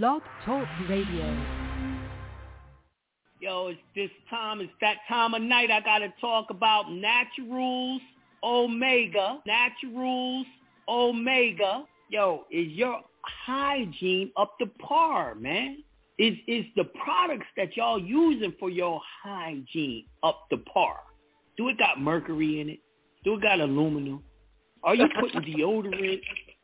Blog Talk Radio. Yo, it's this time. It's that time of night. I gotta talk about Naturals Omega. Naturals Omega. Yo, is your hygiene up to par, man? Is is the products that y'all using for your hygiene up to par? Do it got mercury in it? Do it got aluminum? Are you putting deodorant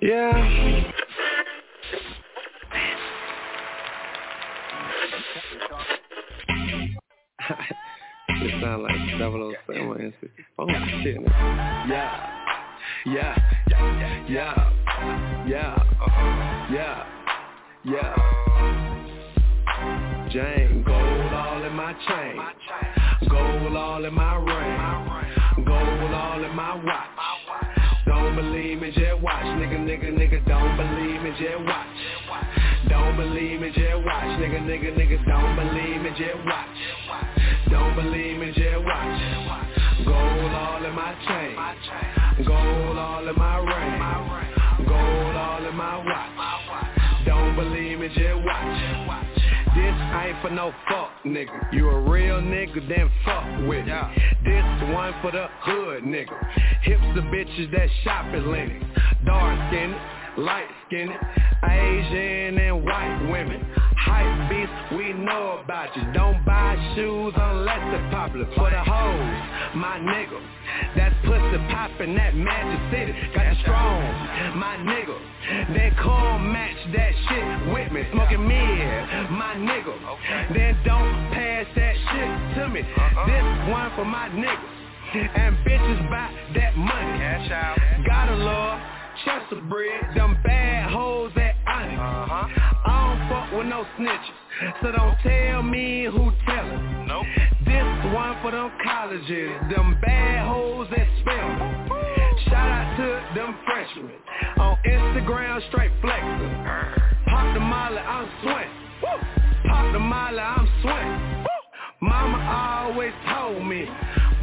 Yeah. it sound like 007 and 64 shit. Yeah. Yeah. Yeah. Yeah. Yeah. Yeah. Yeah. Jane, gold all in my chain. Gold all in my ring. Gold all in my watch. Don't believe me, just watch. Nigga, nigga, nigga, don't believe me, just watch. Don't believe me, just watch. Nigga, nigga, nigga, don't believe me, just watch. Don't believe me, just watch. Gold all in my chain. Ain't for no fuck, nigga. You a real nigga, then fuck with me. This one for the hood, nigga. Hips the bitches that shop at Lennox. Dark skinned, light skinned, Asian and white women. Hype beast, we know about you. Don't buy shoes unless they're popular. For the hoes, my nigga. That's pussy poppin' that Magic City. Got strong, my nigga. Then come match that shit with me. Smoking mid, my nigga. Then don't pass that shit to me. This one for my niggas. And bitches buy that money. Cash out. Gotta love Chester bread. Them bad hoes that honest. Uh-huh. I don't fuck with no snitches. So don't tell me who tellin'. Nope. This one for them colleges. Them bad hoes that spell. Shout out to them freshmen. On Instagram, straight flexin'. Pop the molly, I'm sweating. Pop the molly, I'm sweating. Mama always told me,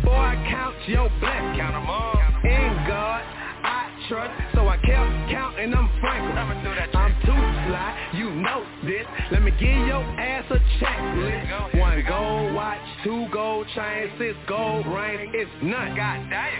boy, count your blessings. Count 'em up. In God, trust, so I kept counting them frankly. I'm too sly, know this. Let me give your ass a checklist. One gold watch, two gold chains, six gold rings. It's none.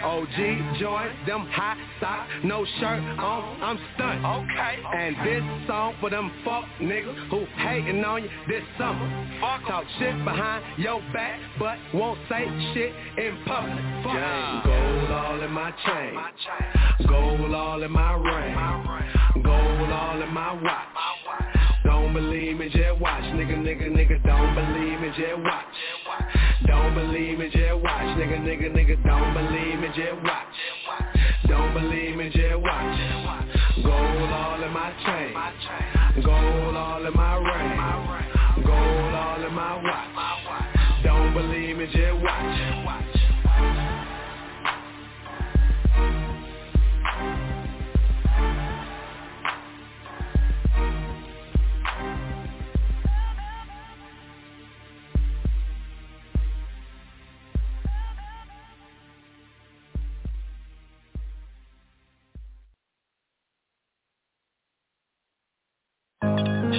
OG joints, them hot socks, no shirt on. I'm stunned. Okay. And this song for them fuck niggas who hating on you this summer. Fuck talk shit behind your back, but won't say shit in public. Fuck. Gold all in my chain. Gold all in my ring. Gold all in my watch. Don't believe me, just watch. Nigga, nigga, nigga, don't believe me, just watch. Don't believe me, just watch. Nigga, nigga, nigga, don't believe me, just watch. Don't believe me, just watch. Gold all in my chain. Gold all in my ring. Gold all in my watch. Don't believe me, just watch.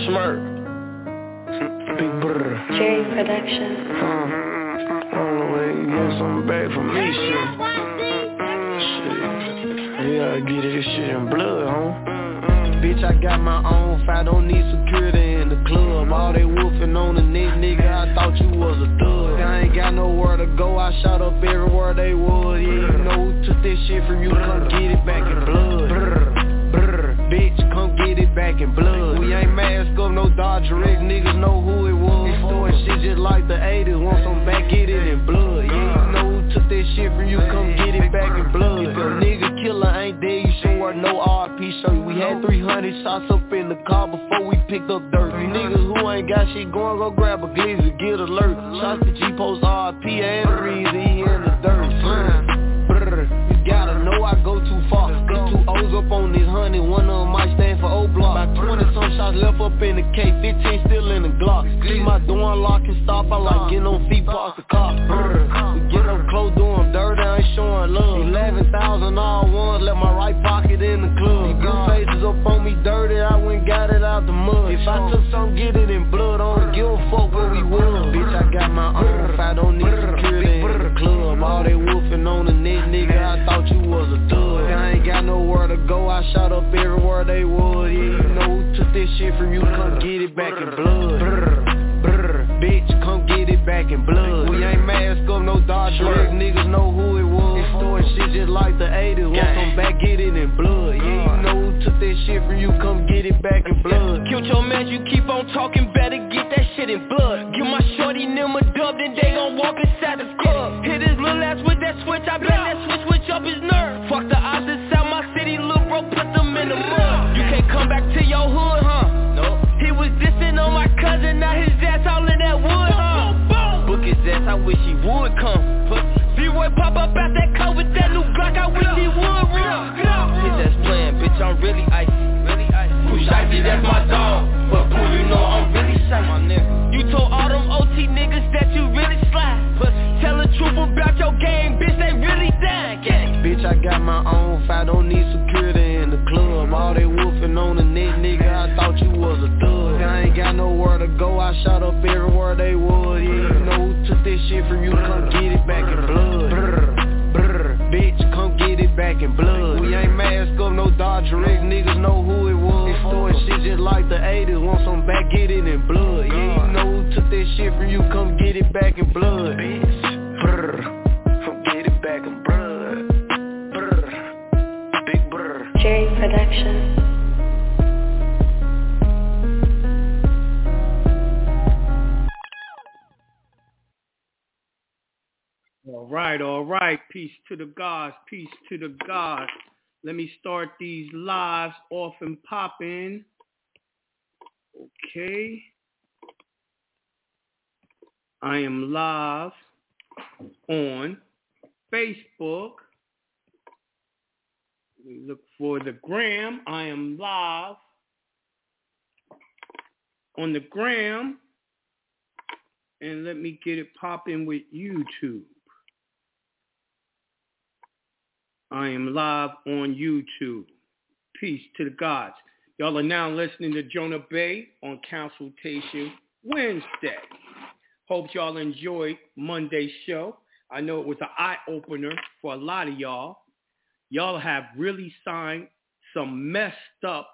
Smirk. Big brr. J Production. Huh. I don't know get something back from me, shit. Shit. You gotta get this shit in blood, huh? Bitch, I got my own fight, don't need security in the club All they woofing on the neck, nigga, I thought you was a thug I ain't got nowhere to go, I shot up everywhere they would Yeah, you know who took this shit from you, come get it back in blood get it back in blood. We ain't mask up, no Dodger X, niggas know who it was. Doing shit just like the 80s, want some back, get it in blood. Yeah, you know who took that shit from you, come get it back in blood. If your nigga killer ain't dead, you should wear no RP show We had 300 shots up in the car before we picked up dirt. You niggas who ain't got shit going, go grab a glizzy, get alert. Shots to G-Post RP and reason he in the dirt shots left up in the K, 15 still in the Glock. See my door unlocked and stop, I like getting on feet past the cop. We get up close, doing dirt, I ain't showing love. 11,000 all ones, left my right pocket in the club. Blue faces up on me dirty, I went got it out the mud. If I took some, get it in blood, I don't give a fuck where we was. Bitch, I got my own I don't need security All they woofing on the net, nigga, I thought you was a thug. I ain't got nowhere to go, I shot up everywhere they would. Yeah, you know who took this shit from you, come get it back in blood. Brr, brr, bitch, come get it back in blood. We ain't mask up, no Dodger X, niggas know who it was. Doing shit just like the 80s, want some back, get it in blood. Yeah, you know that shit from you, come get it back in blood. Killed your man, you keep on talking, better get that shit in blood. Give my shorty them a dub, then they gon' walk inside the club. Hit his little ass with that switch, I bet that switch switch up his nerve. Fuck the odds inside my city, little bro, put them in the mud. You can't come back to your hood, huh? No He was dissing on my cousin, now his ass all in that wood, huh? Book his ass, I wish he would come. B-Roy pop up out that coat with that new Glock, I wish he would bitch, I'm really icy Really icy Push icy, that's my dog. But Pooh, you know I'm really shy. You told all them OT niggas that you really slide Pussy Tell the truth about your game, bitch, they really dying. Gang Bitch, I got my own fight, don't need security in the club. All they woofing on the net, nigga, I thought you was a thug. I ain't got nowhere to go, I shot up everywhere they would. Yeah, you know who took this shit from you, come get it back in blood. Brr, brr, bitch, come get it back in blood. We ain't mask up, no Dodger X, niggas know who it was Doing shit just like the 80s, want some back, get it in blood. Oh, yeah, you know who took that shit from you, come get it back in blood. Bitch, brr, come get it back in blood. Brr, big brr J Production. All right, all right. Peace to the gods. Peace to the gods. Let me start these lives off and popping. Okay. I am live on Facebook. Look for the gram. I am live on the gram. And let me get it popping with YouTube. I am live on YouTube. Peace to the gods. Y'all are now listening to Jonah Bey on Consultation Wednesday. Hope y'all enjoyed Monday's show. I know it was an eye-opener for a lot of y'all. Y'all have really signed some messed up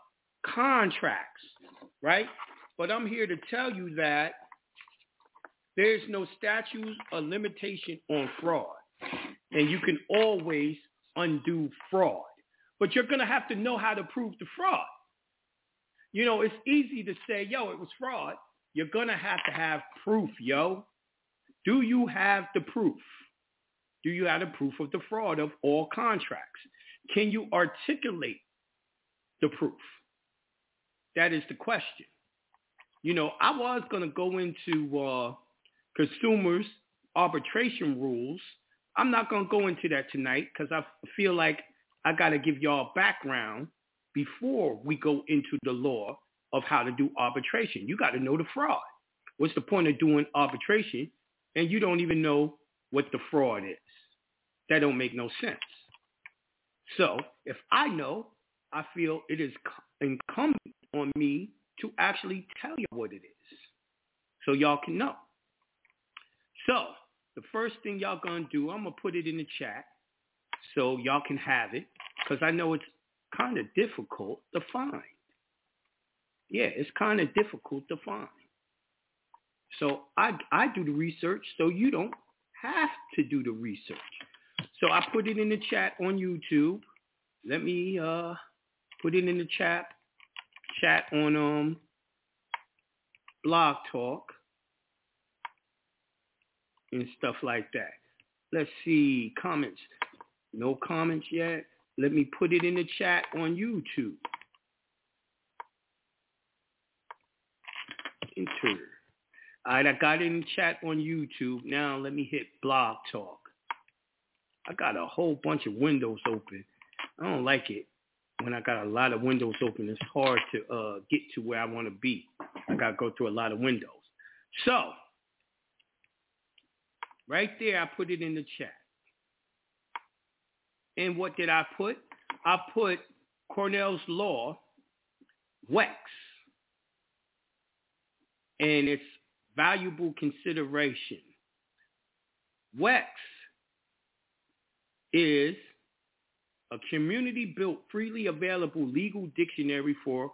contracts, right? But I'm here to tell you that there's no statute or limitation on fraud. And you can always undo fraud. But you're going to have to know how to prove the fraud. You know, it's easy to say, yo, it was fraud. You're going to have to have proof, yo. Do you have the proof? Do you have the proof of the fraud of all contracts? Can you articulate the proof? That is the question. You know, I was going to go into uh, consumers arbitration rules. I'm not going to go into that tonight because I feel like I got to give y'all background before we go into the law of how to do arbitration. You got to know the fraud. What's the point of doing arbitration and you don't even know what the fraud is? That don't make no sense. So if I know, I feel it is incumbent on me to actually tell you what it is so y'all can know. So the first thing y'all to do, I'm to put it in the chat so y'all can have it because I know it's kind of difficult to find. Yeah, it's kind of difficult to find. So I, I do the research so you don't have to do the research. So I put it in the chat on YouTube. Let me uh, put it in the chat chat on um blog talk and stuff like that. Let's see comments. No comments yet. Let me put it in the chat on YouTube. Enter. All right, I got it in the chat on YouTube. Now let me hit Blog Talk. I got a whole bunch of windows open. I don't like it when I got a lot of windows open. It's hard to uh, get to where I want to be. I got to go through a lot of windows. So, right there, I put it in the chat. And what did I put? I put Cornell's Law, WEX, and its valuable consideration. WEX is a community-built, freely available legal dictionary for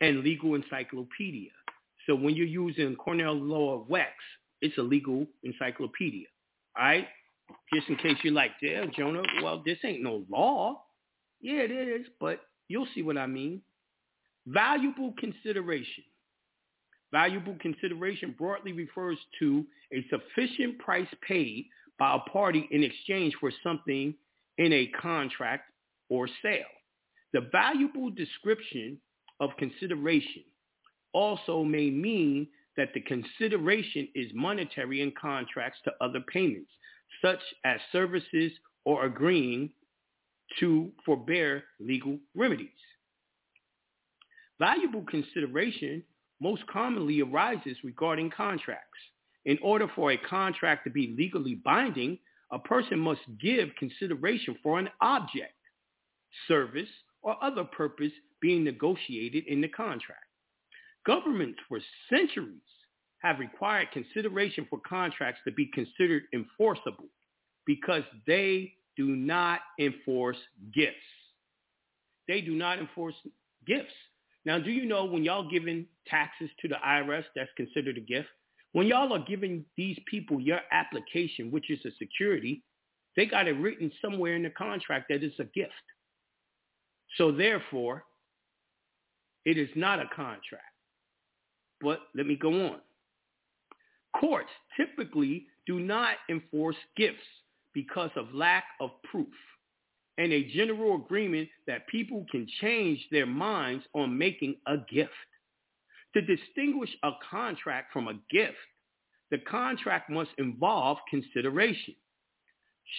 and legal encyclopedia. So when you're using Cornell Law WEX, it's a legal encyclopedia. Right? Just in case you're like, yeah, Jonah, well, this ain't no law. Yeah, it is, but you'll see what I mean. Valuable consideration. Valuable consideration broadly refers to a sufficient price paid by a party in exchange for something in a contract or sale. The valuable description of consideration also may mean that the consideration is monetary in contracts to other payments, such as services or agreeing to forbear legal remedies. Valuable consideration most commonly arises regarding contracts. In order for a contract to be legally binding, a person must give consideration for an object, service, or other purpose being negotiated in the contract. Governments for centuries have required consideration for contracts to be considered enforceable because they do not enforce gifts. They do not enforce gifts. Now, do you know when y'all giving taxes to the IRS, that's considered a gift? When y'all are giving these people your application, which is a security, they got it written somewhere in the contract that it's a gift. So therefore, it is not a contract. But let me go on. Courts typically do not enforce gifts because of lack of proof and a general agreement that people can change their minds on making a gift. To distinguish a contract from a gift, the contract must involve consideration,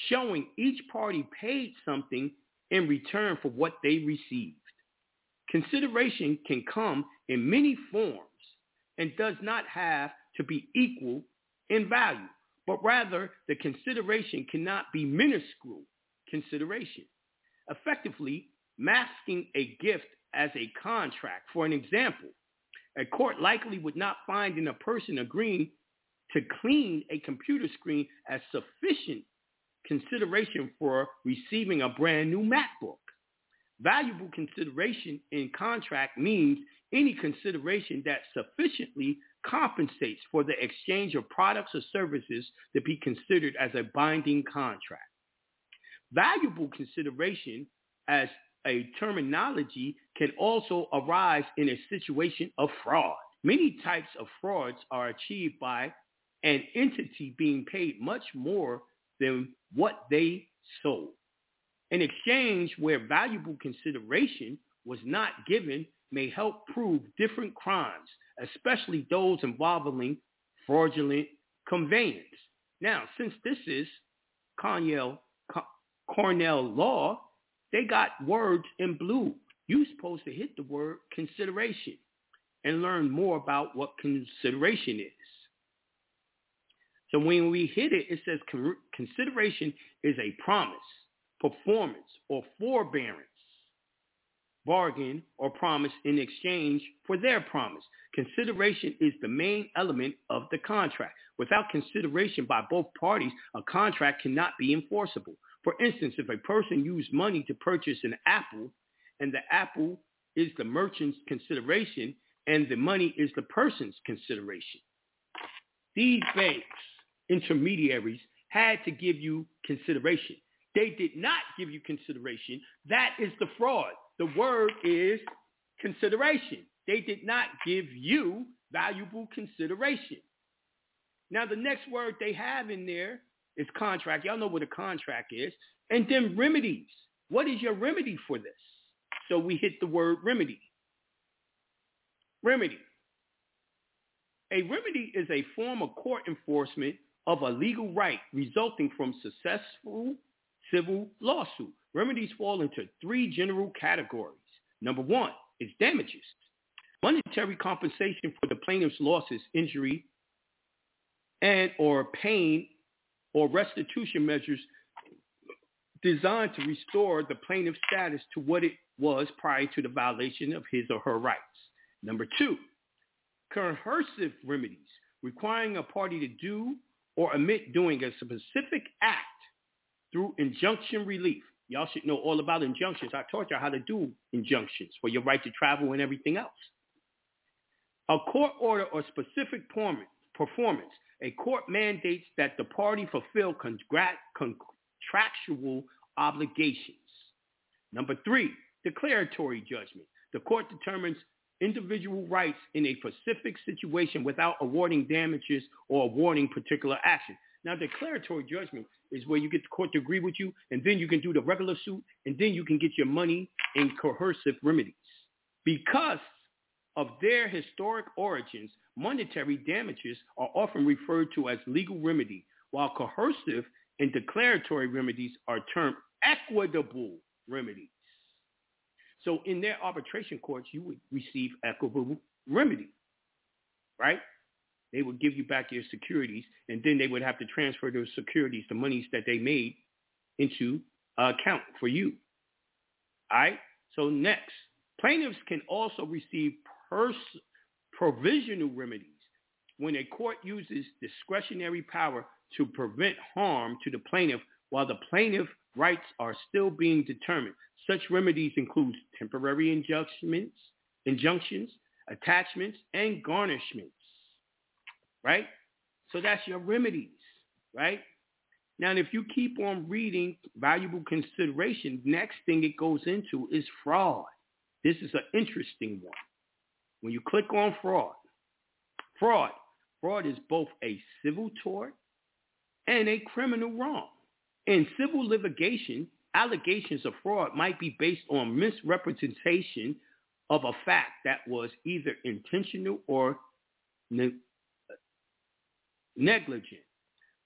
showing each party paid something in return for what they received. Consideration can come in many forms and does not have to be equal in value, but rather the consideration cannot be minuscule consideration, effectively masking a gift as a contract. For an example, a court likely would not find in a person agreeing to clean a computer screen as sufficient consideration for receiving a brand new MacBook. Valuable consideration in contract means any consideration that sufficiently compensates for the exchange of products or services to be considered as a binding contract. Valuable consideration as a terminology can also arise in a situation of fraud. Many types of frauds are achieved by an entity being paid much more than what they sold. An exchange where valuable consideration was not given may help prove different crimes, especially those involving fraudulent conveyance. Now, since this is Cornell, Cornell law, they got words in blue. You're supposed to hit the word consideration and learn more about what consideration is. So when we hit it, it says consideration is a promise, performance, or forbearance bargain, or promise in exchange for their promise. Consideration is the main element of the contract. Without consideration by both parties, a contract cannot be enforceable. For instance, if a person used money to purchase an apple and the apple is the merchant's consideration and the money is the person's consideration, these banks, intermediaries, had to give you consideration. They did not give you consideration. That is the fraud. The word is consideration. They did not give you valuable consideration. Now, the next word they have in there is contract. Y'all know what a contract is. And then remedies. What is your remedy for this? So we hit the word remedy. Remedy. A remedy is a form of court enforcement of a legal right resulting from successful civil lawsuit. Remedies fall into three general categories. Number one is damages. Monetary compensation for the plaintiff's losses, injury, and or pain or restitution measures designed to restore the plaintiff's status to what it was prior to the violation of his or her rights. Number two, coercive remedies requiring a party to do or omit doing a specific act through injunction relief. Y'all should know all about injunctions. I taught y'all how to do injunctions for your right to travel and everything else. A court order or specific performance. A court mandates that the party fulfill contractual obligations. Number three, declaratory judgment. The court determines individual rights in a specific situation without awarding damages or awarding particular action. Now, declaratory judgment is where you get the court to agree with you, and then you can do the regular suit, and then you can get your money in coercive remedies. Because of their historic origins, monetary damages are often referred to as legal remedy, while coercive and declaratory remedies are termed equitable remedies. So in their arbitration courts, you would receive equitable remedy, right? They would give you back your securities, and then they would have to transfer those securities, the monies that they made, into an account for you. All right? So next, plaintiffs can also receive pers- provisional remedies when a court uses discretionary power to prevent harm to the plaintiff while the plaintiff rights are still being determined. Such remedies include temporary injunctions, injunctions, attachments, and garnishments. Right? So that's your remedies, right? Now, if you keep on reading valuable consideration, next thing it goes into is fraud. This is an interesting one. When you click on fraud, fraud, fraud is both a civil tort and a criminal wrong. In civil litigation, allegations of fraud might be based on misrepresentation of a fact that was either intentional or negligent.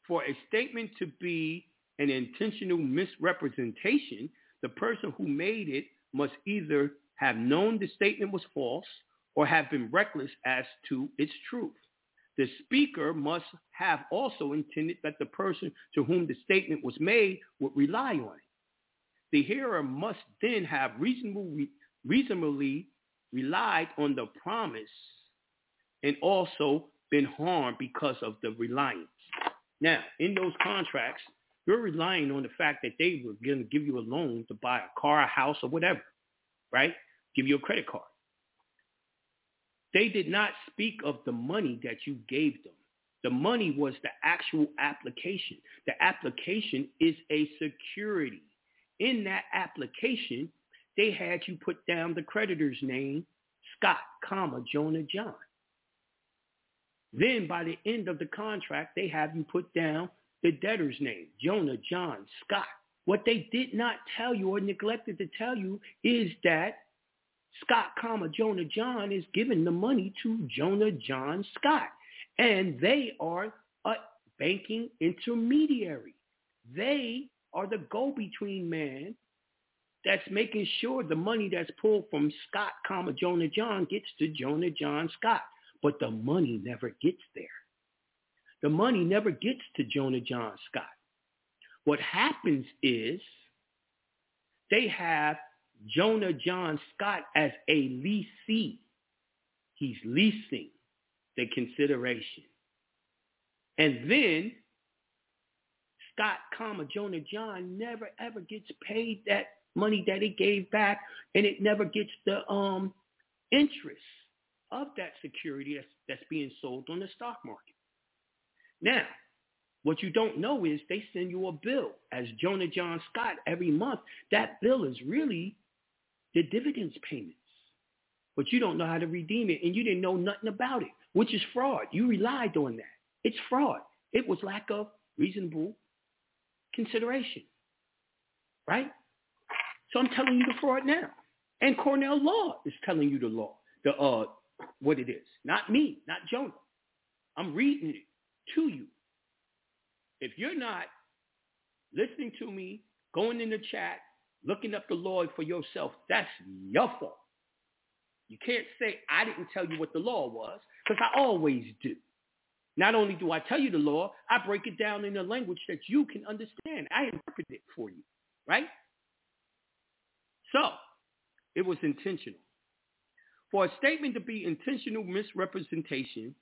For a statement to be an intentional misrepresentation, the person who made it must either have known the statement was false or have been reckless as to its truth. The speaker must have also intended that the person to whom the statement was made would rely on it. The hearer must then have reasonably, reasonably relied on the promise and also been harmed because of the reliance. Now, in those contracts, you're relying on the fact that they were going to give you a loan to buy a car, a house, or whatever, right? Give you a credit card. They did not speak of the money that you gave them. The money was the actual application. The application is a security. In that application, they had you put down the creditor's name, Scott, comma, Jonah John. Then by the end of the contract, they have you put down the debtor's name, Jonah John Scott. What they did not tell you or neglected to tell you is that Scott, comma, Jonah John is giving the money to Jonah John Scott. And they are a banking intermediary. They are the go-between man that's making sure the money that's pulled from Scott, comma, Jonah John gets to Jonah John Scott. But the money never gets there. The money never gets to Jonah John Scott. What happens is they have Jonah John Scott as a leasee. He's leasing the consideration. And then Scott, comma, Jonah John never ever gets paid that money that he gave back and it never gets the um interest of that security that's, that's being sold on the stock market. Now, what you don't know is they send you a bill as Jonah John Scott every month. That bill is really the dividends payments. But you don't know how to redeem it and you didn't know nothing about it, which is fraud. You relied on that. It's fraud. It was lack of reasonable consideration. Right? So I'm telling you the fraud now. And Cornell Law is telling you the law, the uh what it is. Not me, not Jonah. I'm reading it to you. If you're not listening to me, going in the chat, looking up the law for yourself, that's your fault. You can't say I didn't tell you what the law was, because I always do. Not only do I tell you the law, I break it down in a language that you can understand. I interpret it for you, right? So, it was intentional. For a statement to be intentional misrepresentation,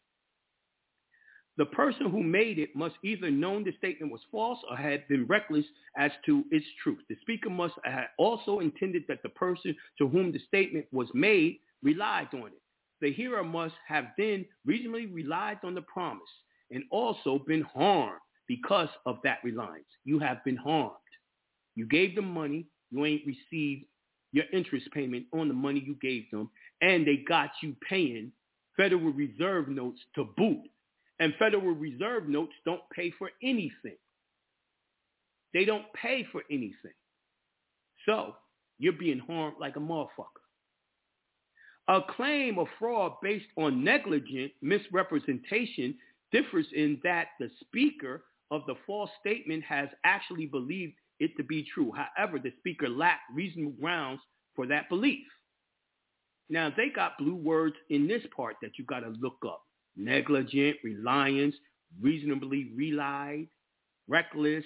the person who made it must either known the statement was false or had been reckless as to its truth. The speaker must have also intended that the person to whom the statement was made relied on it. The hearer must have then reasonably relied on the promise and also been harmed because of that reliance. You have been harmed. You gave them money. You ain't received your interest payment on the money you gave them. And they got you paying Federal Reserve notes to boot and Federal Reserve notes don't pay for anything. They don't pay for anything. So you're being harmed like a motherfucker. A claim of fraud based on negligent misrepresentation differs in that the speaker of the false statement has actually believed it to be true. However, the speaker lacked reasonable grounds for that belief. Now, they got blue words in this part that you got to look up negligent, reliance, reasonably relied, reckless,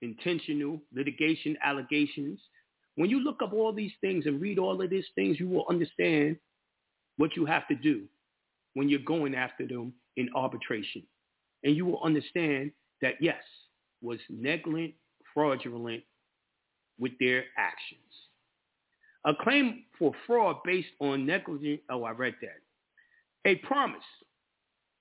intentional, litigation, allegations. When you look up all these things and read all of these things, you will understand what you have to do when you're going after them in arbitration. And you will understand that, yes, was negligent, fraudulent with their actions. A claim for fraud based on negligence, oh, I read that. A promise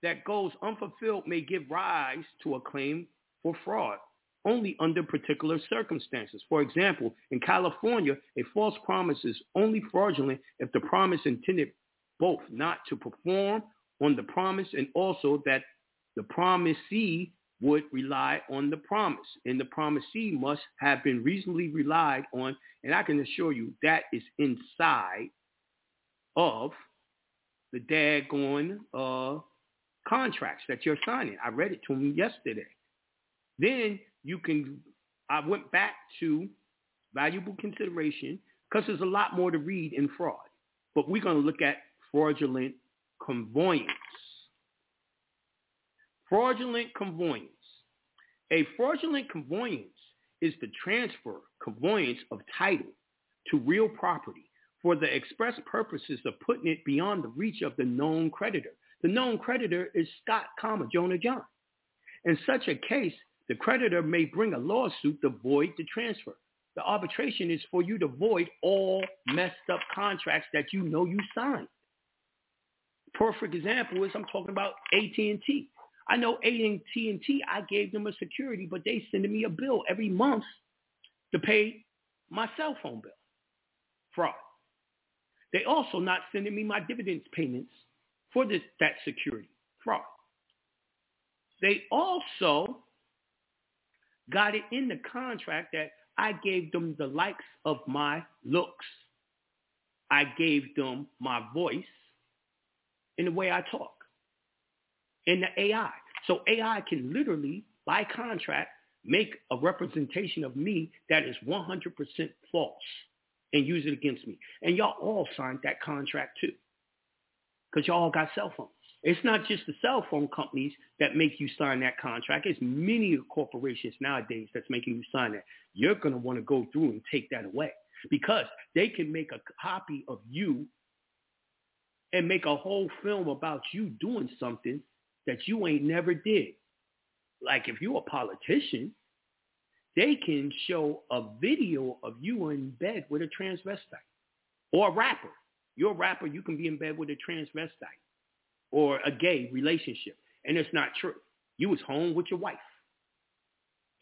that goes unfulfilled may give rise to a claim for fraud only under particular circumstances. For example, in California, a false promise is only fraudulent if the promise intended both not to perform on the promise and also that the promisee would rely on the promise. And the promisee must have been reasonably relied on. And I can assure you that is inside of the daggone uh, contracts that you're signing. I read it to him yesterday. Then you can, I went back to valuable consideration because there's a lot more to read in fraud. But we're going to look at fraudulent conveyance. Fraudulent conveyance. A fraudulent conveyance is the transfer, conveyance of title to real property for the express purposes of putting it beyond the reach of the known creditor. The known creditor is Scott, comma, Jonah John. In such a case, the creditor may bring a lawsuit to void the transfer. The arbitration is for you to void all messed up contracts that you know you signed. Perfect example is I'm talking about AT&T. I know AT&T, I gave them a security, but they sending me a bill every month to pay my cell phone bill. Fraud. They also not sending me my dividends payments for this, that security. Fraud. They also got it in the contract that I gave them the likes of my looks. I gave them my voice in the way I talk. In the AI. So AI can literally, by contract, make a representation of me that is 100% false and use it against me. And y'all all signed that contract too. Because y'all got cell phones. It's not just the cell phone companies that make you sign that contract. It's many corporations nowadays that's making you sign that. You're going to want to go through and take that away. because they can make a copy of you and make a whole film about you doing something that you ain't never did. Like if you're a politician, they can show a video of you in bed with a transvestite or a rapper. You're a rapper, you can be in bed with a transvestite or a gay relationship. And it's not true. You was home with your wife.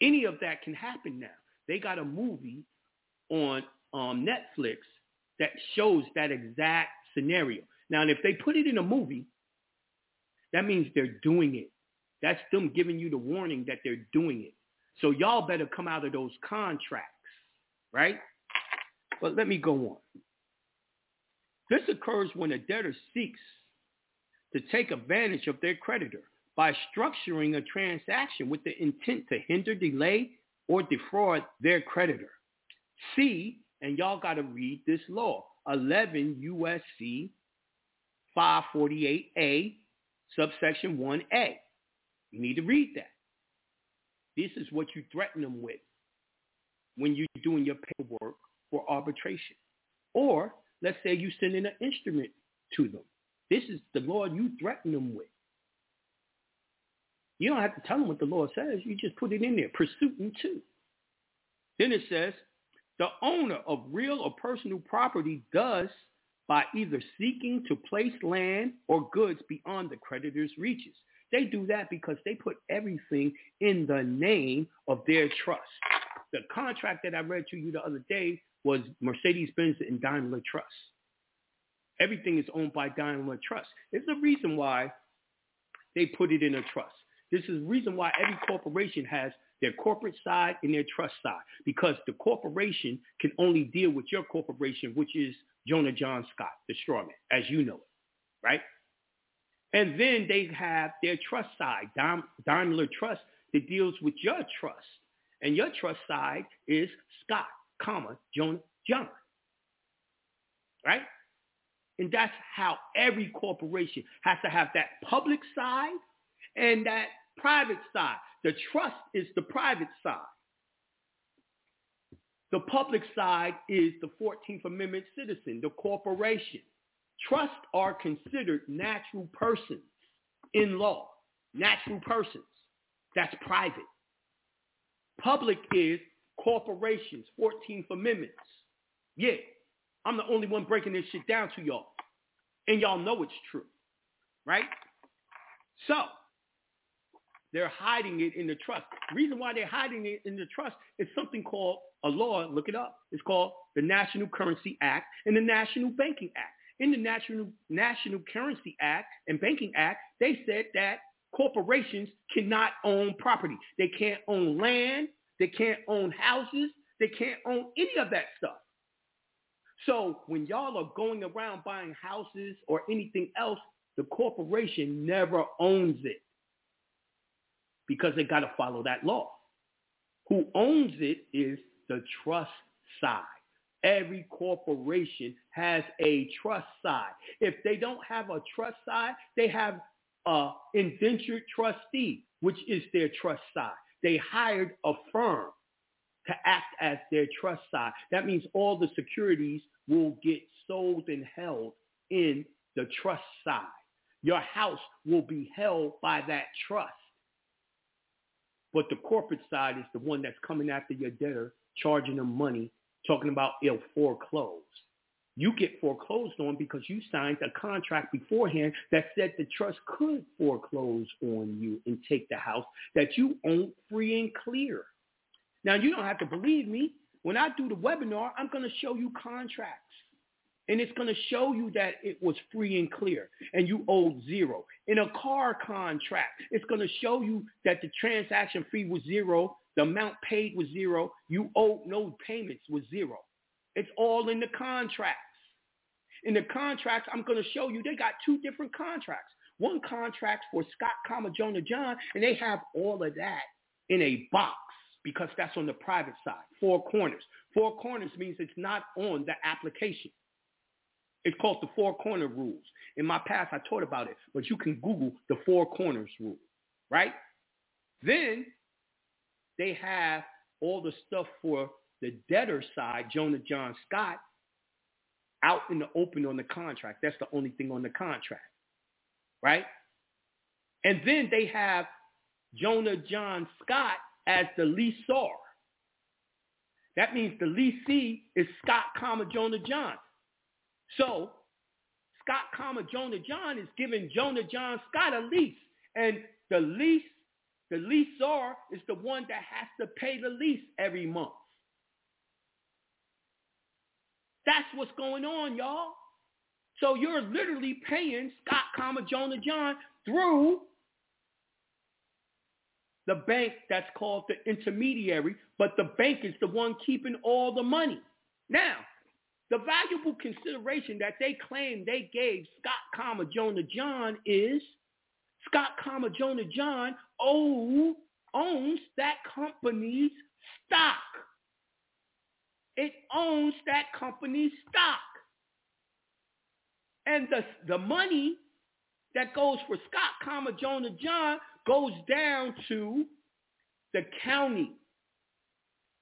Any of that can happen now. They got a movie on um, Netflix that shows that exact scenario. Now, if they put it in a movie, that means they're doing it. That's them giving you the warning that they're doing it. So y'all better come out of those contracts, right? But let me go on. This occurs when a debtor seeks to take advantage of their creditor by structuring a transaction with the intent to hinder, delay, or defraud their creditor. C, and y'all got to read this law, 11 USC 548A, subsection 1A. You need to read that. This is what you threaten them with when you're doing your paperwork for arbitration. Or let's say you send in an instrument to them. This is the law you threaten them with. You don't have to tell them what the law says. You just put it in there, pursuing to. Then it says, the owner of real or personal property does by either seeking to place land or goods beyond the creditor's reaches. They do that because they put everything in the name of their trust. The contract that I read to you the other day was Mercedes-Benz and Daimler Trust. Everything is owned by Daimler Trust. There's a reason why they put it in a trust. This is the reason why every corporation has their corporate side and their trust side because the corporation can only deal with your corporation, which is Jonah John Scott, the strawman, as you know it, right? And then they have their trust side, Daimler Trust, that deals with your trust. And your trust side is Scott, comma, Jonah, John. Right? And that's how every corporation has to have that public side and that private side. The trust is the private side. The public side is the 14th Amendment citizen, the corporation. Trusts are considered natural persons in law. Natural persons. That's private. Public is corporations, 14th Amendments. Yeah, I'm the only one breaking this shit down to y'all. And y'all know it's true, right? So, they're hiding it in the trust. Reason why they're hiding it in the trust is something called a law, look it up. It's called the National Currency Act and the National Banking Act in the National, National Currency Act and Banking Act, they said that corporations cannot own property. They can't own land. They can't own houses. They can't own any of that stuff. So when y'all are going around buying houses or anything else, the corporation never owns it because they got to follow that law. Who owns it is the trust side. Every corporation has a trust side. If they don't have a trust side, they have an indentured trustee, which is their trust side. They hired a firm to act as their trust side. That means all the securities will get sold and held in the trust side. Your house will be held by that trust. But the corporate side is the one that's coming after your debtor, charging them money talking about it'll foreclose. You get foreclosed on because you signed a contract beforehand that said the trust could foreclose on you and take the house that you own free and clear. Now, you don't have to believe me. When I do the webinar, I'm going to show you contracts. And it's going to show you that it was free and clear and you owed zero. In a car contract, it's going to show you that the transaction fee was zero the amount paid was zero. You owed no payments was zero. It's all in the contracts. In the contracts, I'm going to show you they got two different contracts. One contract for Scott, comma Jonah John, and they have all of that in a box because that's on the private side. Four corners. Four corners means it's not on the application. It's called the four corner rules. In my past, I taught about it, but you can Google the four corners rule, right? Then they have all the stuff for the debtor side, Jonah John Scott, out in the open on the contract. That's the only thing on the contract, right? And then they have Jonah John Scott as the leaseor. That means the leasee is Scott, comma Jonah John. So Scott, comma Jonah John is giving Jonah John Scott a lease, and the lease, the leaseor is the one that has to pay the lease every month. That's what's going on, y'all. So you're literally paying Scott, comma Jonah John through the bank that's called the intermediary, but the bank is the one keeping all the money. Now, the valuable consideration that they claim they gave Scott, comma Jonah John is Scott, comma Jonah John oh, owns that company's stock. It owns that company's stock. And the, the money that goes for Scott, comma Jonah John goes down to the county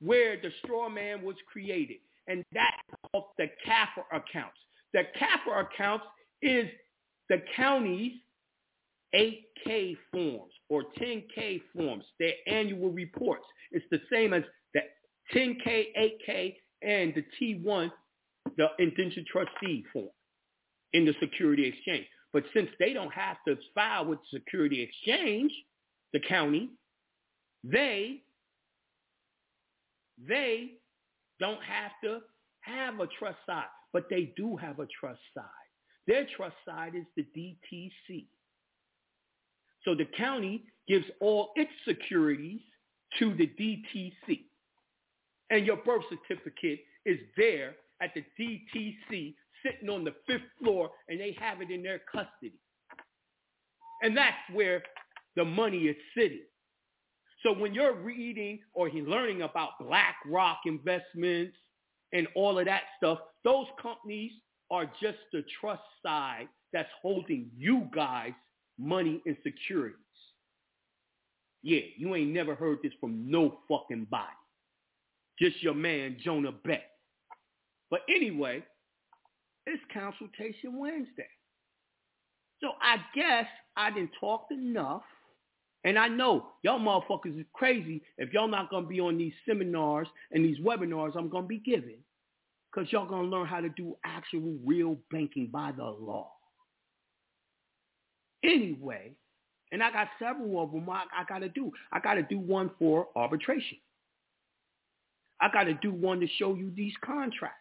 where the straw man was created. And that's called the CAFR accounts. The CAFR accounts is the county's 8K forms or 10K forms, their annual reports. It's the same as the 10K, 8K, and the T1, the indentured trustee form in the security exchange. But since they don't have to file with the security exchange, the county, they, they don't have to have a trust side, but they do have a trust side. Their trust side is the DTC. So the county gives all its securities to the DTC. And your birth certificate is there at the DTC sitting on the fifth floor and they have it in their custody. And that's where the money is sitting. So when you're reading or learning about BlackRock investments and all of that stuff, those companies are just the trust side that's holding you guys money and securities. Yeah, you ain't never heard this from no fucking body. Just your man, Jonah Bey. But anyway, it's Consultation Wednesday. So I guess I didn't talk enough. And I know y'all motherfuckers is crazy if y'all not going to be on these seminars and these webinars I'm going to be giving. Because y'all going to learn how to do actual real banking by the law. Anyway, and I got several of them I, I got to do. I got to do one for arbitration. I got to do one to show you these contracts.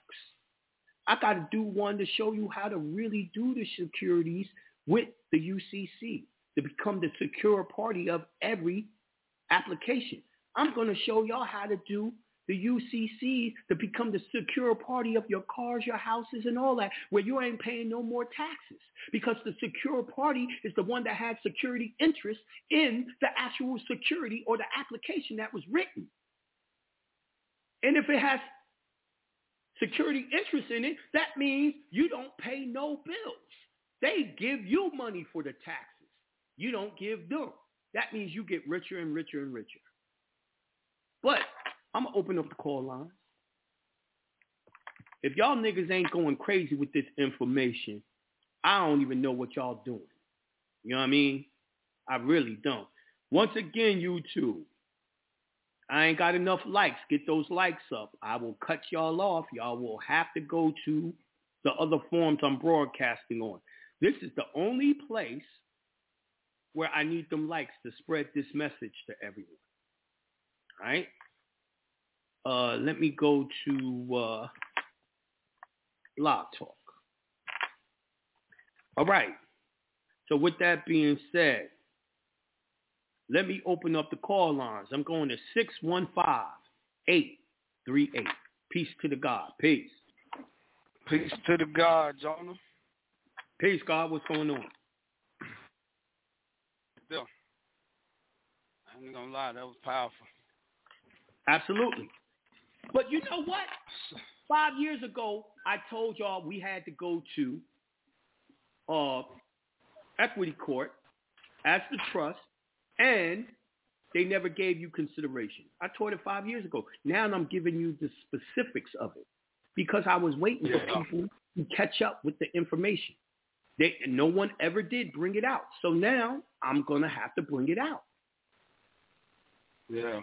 I got to do one to show you how to really do the securities with the UCC to become the secure party of every application. I'm going to show y'all how to do the UCC to become the secure party of your cars, your houses, and all that, where you ain't paying no more taxes. Because the secure party is the one that has security interest in the actual security or the application that was written. And if it has security interest in it, that means you don't pay no bills. They give you money for the taxes. You don't give them. That means you get richer and richer and richer. But I'm going to open up the call lines. If y'all niggas ain't going crazy with this information, I don't even know what y'all doing. You know what I mean? I really don't. Once again, YouTube, I ain't got enough likes. Get those likes up. I will cut y'all off. Y'all will have to go to the other forms I'm broadcasting on. This is the only place where I need them likes to spread this message to everyone. All right? Uh, let me go to uh, Blog Talk. All right. So with that being said, let me open up the call lines. I'm going to 615-838. Peace to the God. Peace. Peace to the God, Jonah. Peace, God. What's going on? Still, I ain't gonna lie, that was powerful. Absolutely. But you know what? Five years ago, I told y'all we had to go to uh, equity court as the trust and they never gave you consideration. I taught it five years ago. Now I'm giving you the specifics of it because I was waiting Yeah. for people to catch up with the information. They, no one ever did bring it out. So now I'm going to have to bring it out. Yeah,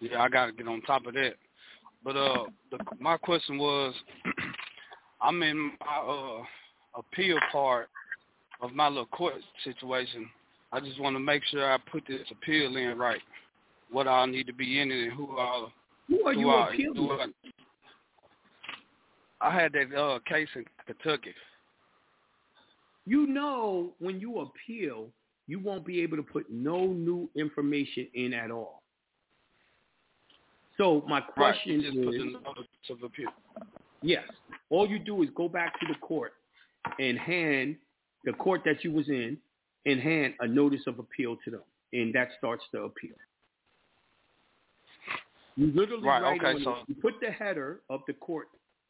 yeah, I got to get on top of that. But uh, the, my question was, I'm in my uh appeal part of my little court situation. I just want to make sure I put this appeal in right. What all need to be in it and who all. Who are you appealing? I, I had that uh case in Kentucky. You know when you appeal, you won't be able to put no new information in at all. So my question right. Just put is, the of appeal. yes, all you do is go back to the court and hand the court that you was in and hand a notice of appeal to them, and that starts the appeal. You literally Right, write okay, on it- so- you put the header of the court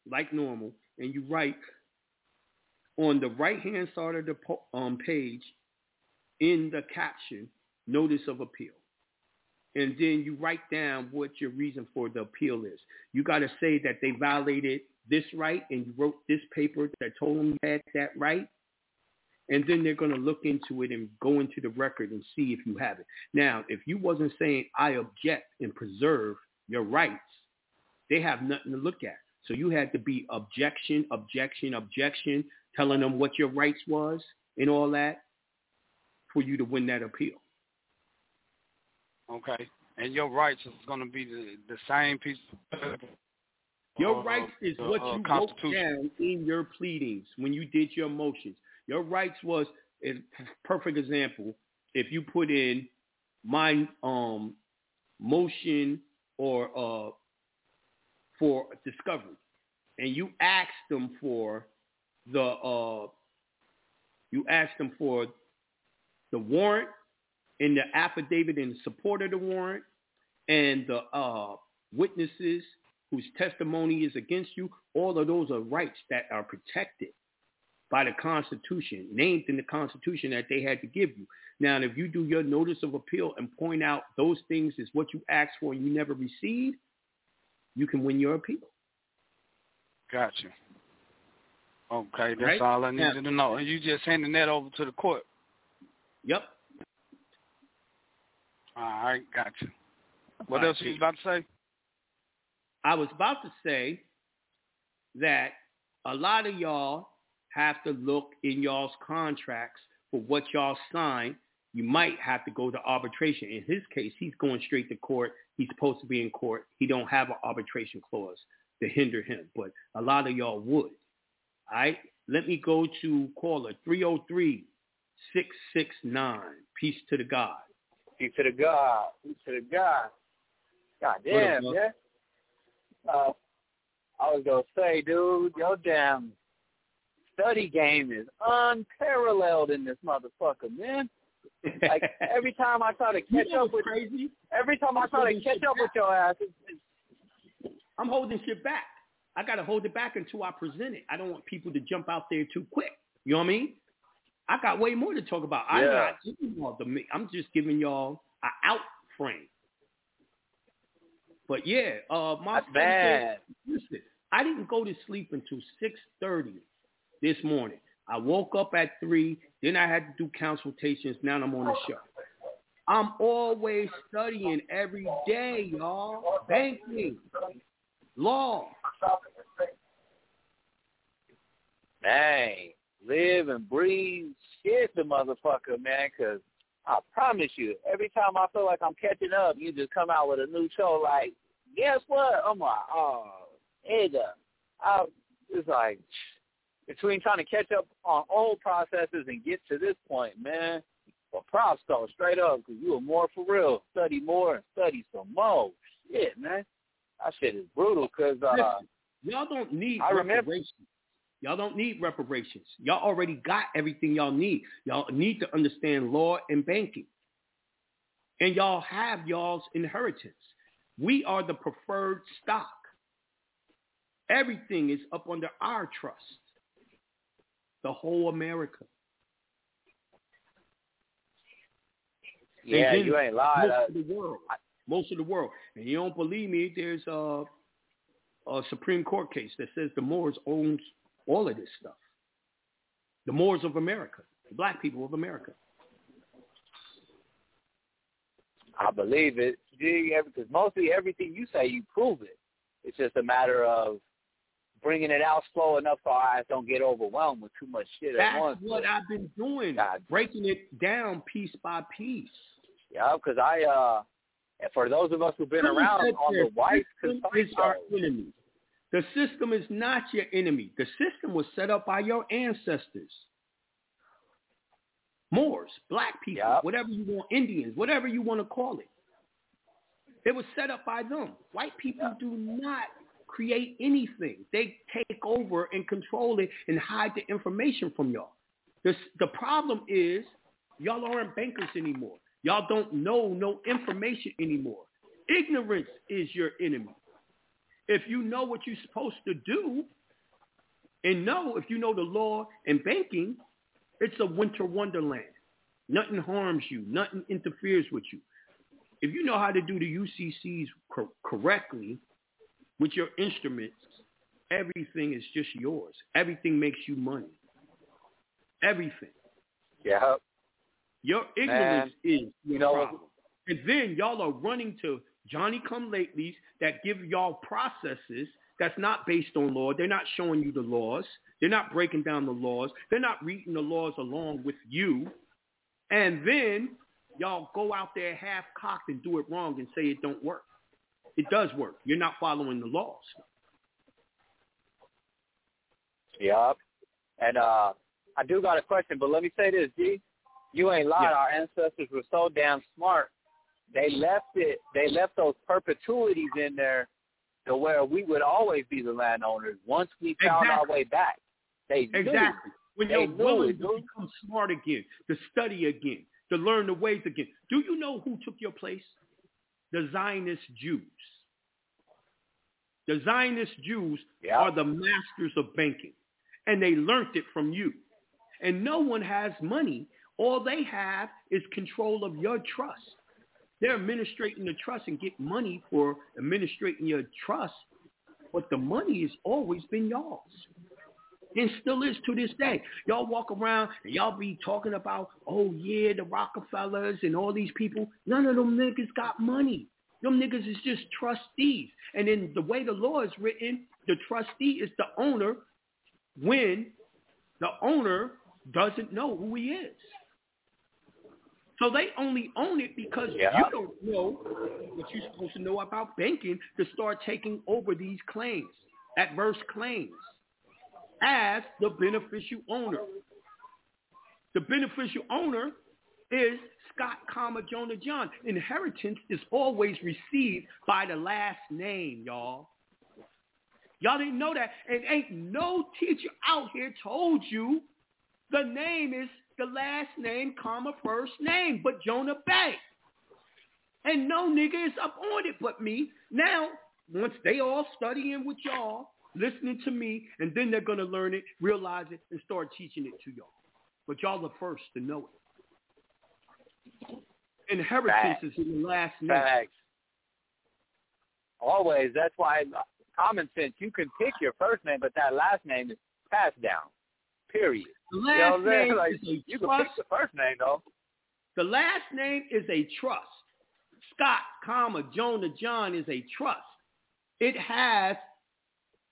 like normal, and you write on the right hand side of the po- um, page in the caption notice of appeal. And then you write down what your reason for the appeal is. You got to say that they violated this right and you wrote this paper that told them you had that right. And then they're going to look into it and go into the record and see if you have it. Now, if you wasn't saying I object and preserve your rights, they have nothing to look at. So you had to be objection, objection, objection, telling them what your rights was and all that for you to win that appeal. Okay. And your rights is going to be the the same piece. Of. Your Uh, rights is the, what uh, you wrote down in your pleadings when you did your motions. Your rights was a perfect example. If you put in my um motion or uh for discovery, and you asked them for the uh you asked them for the warrant and the affidavit in support of the warrant and the uh witnesses whose testimony is against you, all of those are rights that are protected by the Constitution, named in the Constitution that they had to give you. Now, if you do your notice of appeal and point out those things is what you asked for and you never received, you can win your appeal. Gotcha. Okay, that's Right? all I Now- needed to know. And you just handing that over to the court. Yep. All right, gotcha. What All else right, you about to say? I was about to say that a lot of y'all have to look in y'all's contracts for what y'all sign. You might have to go to arbitration. In his case, he's going straight to court. He's supposed to be in court. He don't have an arbitration clause to hinder him, but a lot of y'all would. All right? Let me go to caller oh 303-669. Peace to the God. Peace to the God. Peace to the God. God damn, yeah. Uh, I was gonna say, dude, your damn study game is unparalleled in this motherfucker, man. Like every time I try to You catch know up with, crazy? every time I try to catch up with your ass, it's, it's, I'm holding shit back. I got to hold it back until I present it. I don't want people to jump out there too quick. You know what I mean? I got way more to talk about. I'm not giving y'all the. I'm just giving y'all a out frame. But yeah, uh, my that's bad. Listen, I didn't go to sleep until six thirty this morning. I woke up at three. Then I had to do consultations. Now I'm on the show. I'm always studying every day, y'all. Banking, law. Dang, live and breathe shit, the motherfucker, man. Cause I promise you, every time I feel like I'm catching up, you just come out with a new show. Like, guess what? I'm like, oh, nigga. I, it's like between trying to catch up on old processes and get to this point, man. But props though, straight up, because you were more for real. Study more and study some more. Shit, man. That shit is brutal. Cause uh, y'all don't need I remember-. Y'all don't need reparations. Y'all already got everything y'all need. Y'all need to understand law and banking. And y'all have y'all's inheritance. We are the preferred stock. Everything is up under our trust. The whole America. Yeah, you ain't lied. most Uh, of the world, most of the world, and you don't believe me? There's a, a Supreme Court case that says the Moors owns all of this stuff. The Moors of America, the black people of America. I believe it. Because mostly everything you say, you prove it. It's just a matter of bringing it out slow enough so our eyes don't get overwhelmed with too much shit That's at once. That's what I've been doing, God. breaking it down piece by piece. Yeah, because I, uh, for those of us who've been around on the white is our enemy. The system is not your enemy. The system was set up by your ancestors. Moors, black people, Yep. whatever you want, Indians, whatever you want to call it. It was set up by them. White people do not create anything. They take over and control it and hide the information from y'all. This, the problem is y'all aren't bankers anymore. Y'all don't know no information anymore. Ignorance is your enemy. If you know what you're supposed to do and know, if you know the law and banking, it's a winter wonderland. Nothing harms you. Nothing interferes with you. If you know how to do the UCCs cor- correctly with your instruments, everything is just yours. Everything makes you money. Everything. yeah, Your ignorance is your you know, problem. And then y'all are running to Johnny come latelys that give y'all processes that's not based on law. They're not showing you the laws. They're not breaking down the laws. They're not reading the laws along with you. And then y'all go out there half cocked and do it wrong and say it don't work. It does work. You're not following the laws. yeah. And uh, I do got a question, but let me say this, G. You ain't lied. Yeah. Our ancestors were so damn smart. They left it. They left those perpetuities in there to where we would always be the landowners once we found our way back. They knew. Exactly. When They you're knew willing to become smart again, to study again, to learn the ways again. Do you know who took your place? The Zionist Jews. The Zionist Jews Yeah. are the masters of banking, and they learned it from you. And no one has money. All they have is control of your trust. They're administrating the trust and get money for administrating your trust, but the money has always been yours and still is to this day. Y'all walk around and y'all be talking about, oh yeah, the Rockefellers and all these people. None of them niggas got money. Them niggas is just trustees. And then the way the law is written, the trustee is the owner when the owner doesn't know who he is. So they only own it because Yeah. you don't know what you're supposed to know about banking to start taking over these claims, adverse claims as the beneficial owner. The beneficial owner is Scott, comma Jonah John. Inheritance is always received by the last name, y'all. Y'all didn't know that. And ain't no teacher out here told you the name is the last name, comma, first name, but Jonah Bank. And no nigga is up on it but me. Now, once they all studying with y'all, listening to me, and then they're going to learn it, realize it, and start teaching it to y'all. But y'all are first to know it. Inheritance Facts. is in the last name. Facts. Always. That's why uh, common sense. You can pick your first name, but that last name is passed down. Period. The You know last I'm saying? name Like, is a you can trust. pick the first name though. The last name is a trust. Scott, comma, Jonah, John is a trust. It has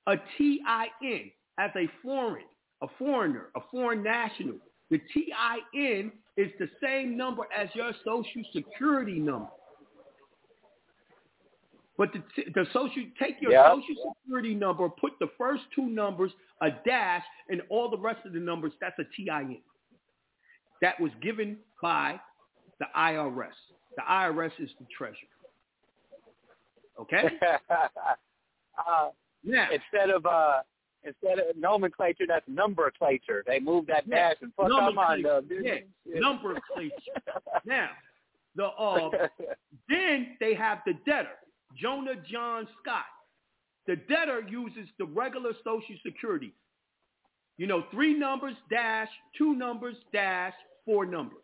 a T-I-N as a foreign, a foreigner, a foreign national. The T-I-N is the same number as your social security number. But the, the social, take your Yeah. social security number, put the first two numbers, a dash, and all the rest of the numbers, that's a TIN. That was given by the IRS. The IRS is the treasurer. Okay? uh, Now, instead of uh, instead of nomenclature, that's numberclature. They moved that Yeah. dash and mind up. Nomenclature. didn't yeah, they? nomenclature. now, the uh, then they have the debtor, Jonah John Scott. The debtor uses the regular Social Security. You know, three numbers dash, two numbers dash, four numbers.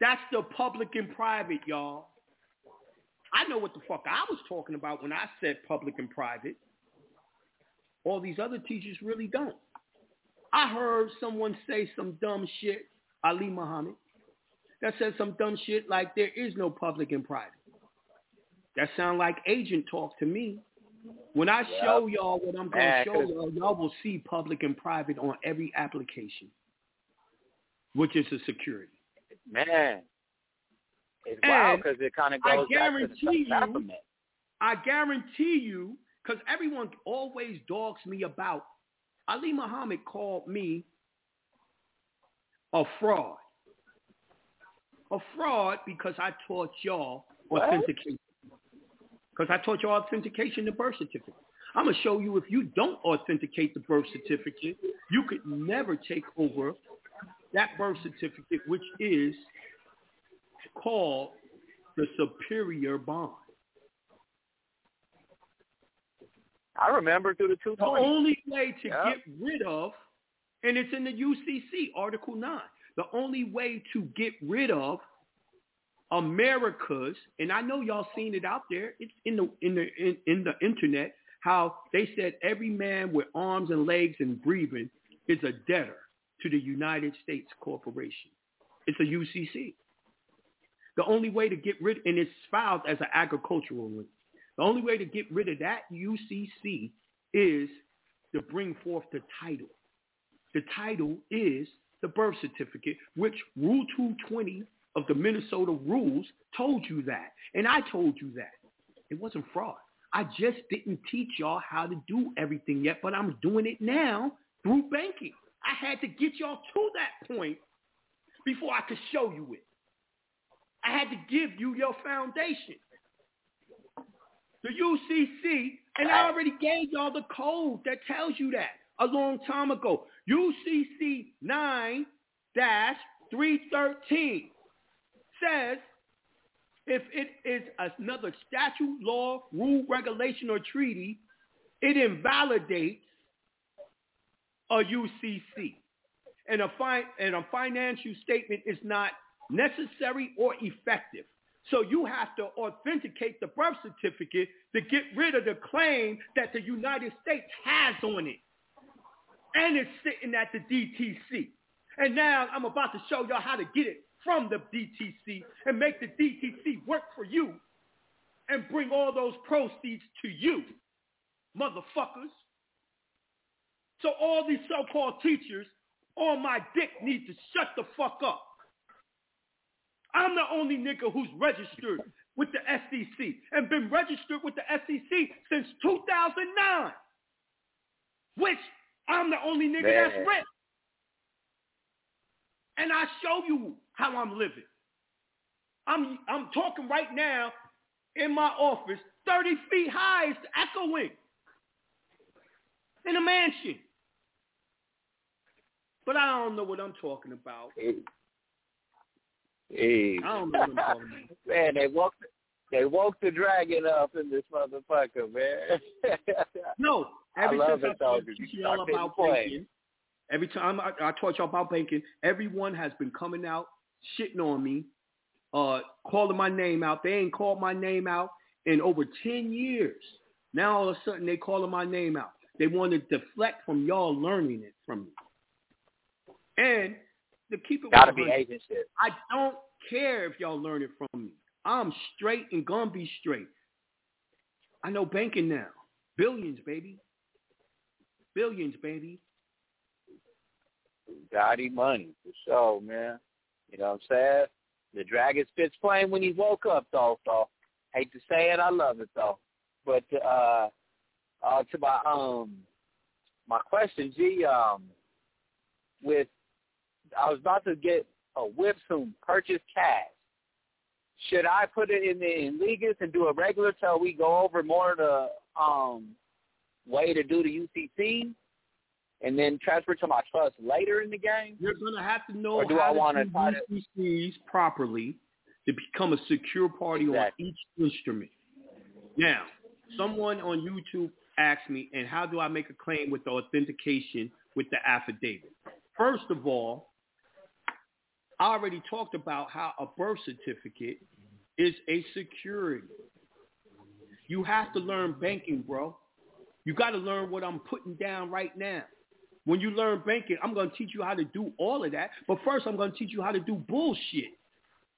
That's the public and private, y'all. I know what the fuck I was talking about when I said public and private. All these other teachers really don't. I heard someone say some dumb shit, Ali Muhammad, that said some dumb shit like there is no public and private. That sound like agent talk to me. When I show y'all what I'm going to show y'all, y'all will see public and private on every application, which is a security. Man, it's And wild because it kind of I goes back to the you-. I guarantee you, because everyone always dogs me about, Ali Muhammad called me a fraud. A fraud because I taught y'all What? authentication. Because I taught y'all authentication the birth certificate. I'm going to show you if you don't authenticate the birth certificate, you could never take over that birth certificate, which is called the superior bond. I remember through the two. The only way to Yeah. get rid of, and it's in the UCC, Article 9, the only way to get rid of America's, and I know y'all seen it out there, it's in the in the in, in the internet, how they said every man with arms and legs and breathing is a debtor to the United States Corporation. It's a UCC. The only way to get rid, and it's filed as an agricultural lien. The only way to get rid of that UCC is to bring forth the title. The title is the birth certificate, which Rule 220 of the Minnesota rules told you that. And I told you that. It wasn't fraud. I just didn't teach y'all how to do everything yet, but I'm doing it now through banking. I had to get y'all to that point before I could show you it. I had to give you your foundation. The UCC, and I already gave y'all the code that tells you that a long time ago. UCC 9-313 says if it is another statute, law, rule, regulation, or treaty, it invalidates a UCC. And a, fi- and a financial statement is not necessary or effective. So you have to authenticate the birth certificate to get rid of the claim that the United States has on it. And it's sitting at the DTC. And now I'm about to show y'all how to get it from the DTC and make the DTC work for you and bring all those proceeds to you, motherfuckers. So all these so-called teachers on my dick need to shut the fuck up. I'm the only nigga who's registered with the SEC and been registered with the SEC since 2009, which I'm the only nigga that's Man. rich. And I show you how I'm living. I'm I'm talking right now in my office, 30 feet high, it's echoing in a mansion. But I don't know what I'm talking about. Hey. Hey. I don't know what I'm talking about. Man, they woke they woke the dragon up in this motherfucker, man. No, I every love since it, I though, you y'all about banking, every time I, I taught y'all about banking, everyone has been coming out, shitting on me, uh, calling my name out. They ain't called my name out in over 10 years. Now all of a sudden they calling my name out. They want to deflect from y'all learning it from me. And to keep it Gotta be 100, agent shit. I don't care if y'all learn it from me. I'm straight and gonna be straight. I know banking now. Billions, baby. Billions, baby. Gotti money for sure, man. You know what I'm saying? The dragon spits flame when he woke up though, so hate to say it, I love it though. But uh uh to my um my question, G, um with I was about to get a whip soon, purchase cash. Should I put it in the in Ligas and do a regular till we go over more the um way to do the UCC and then transfer to my trust later in the game? You're gonna have to know Or do how I to wanna do try to- properly to become a secure party Exactly. on each instrument. Now, someone on YouTube asked me, and how do I make a claim with the authentication with the affidavit? First of all, I already talked about how a birth certificate is a security. You have to learn banking, bro. You got to learn what I'm putting down right now. When you learn banking, I'm going to teach you how to do all of that. But first, I'm going to teach you how to do bullshit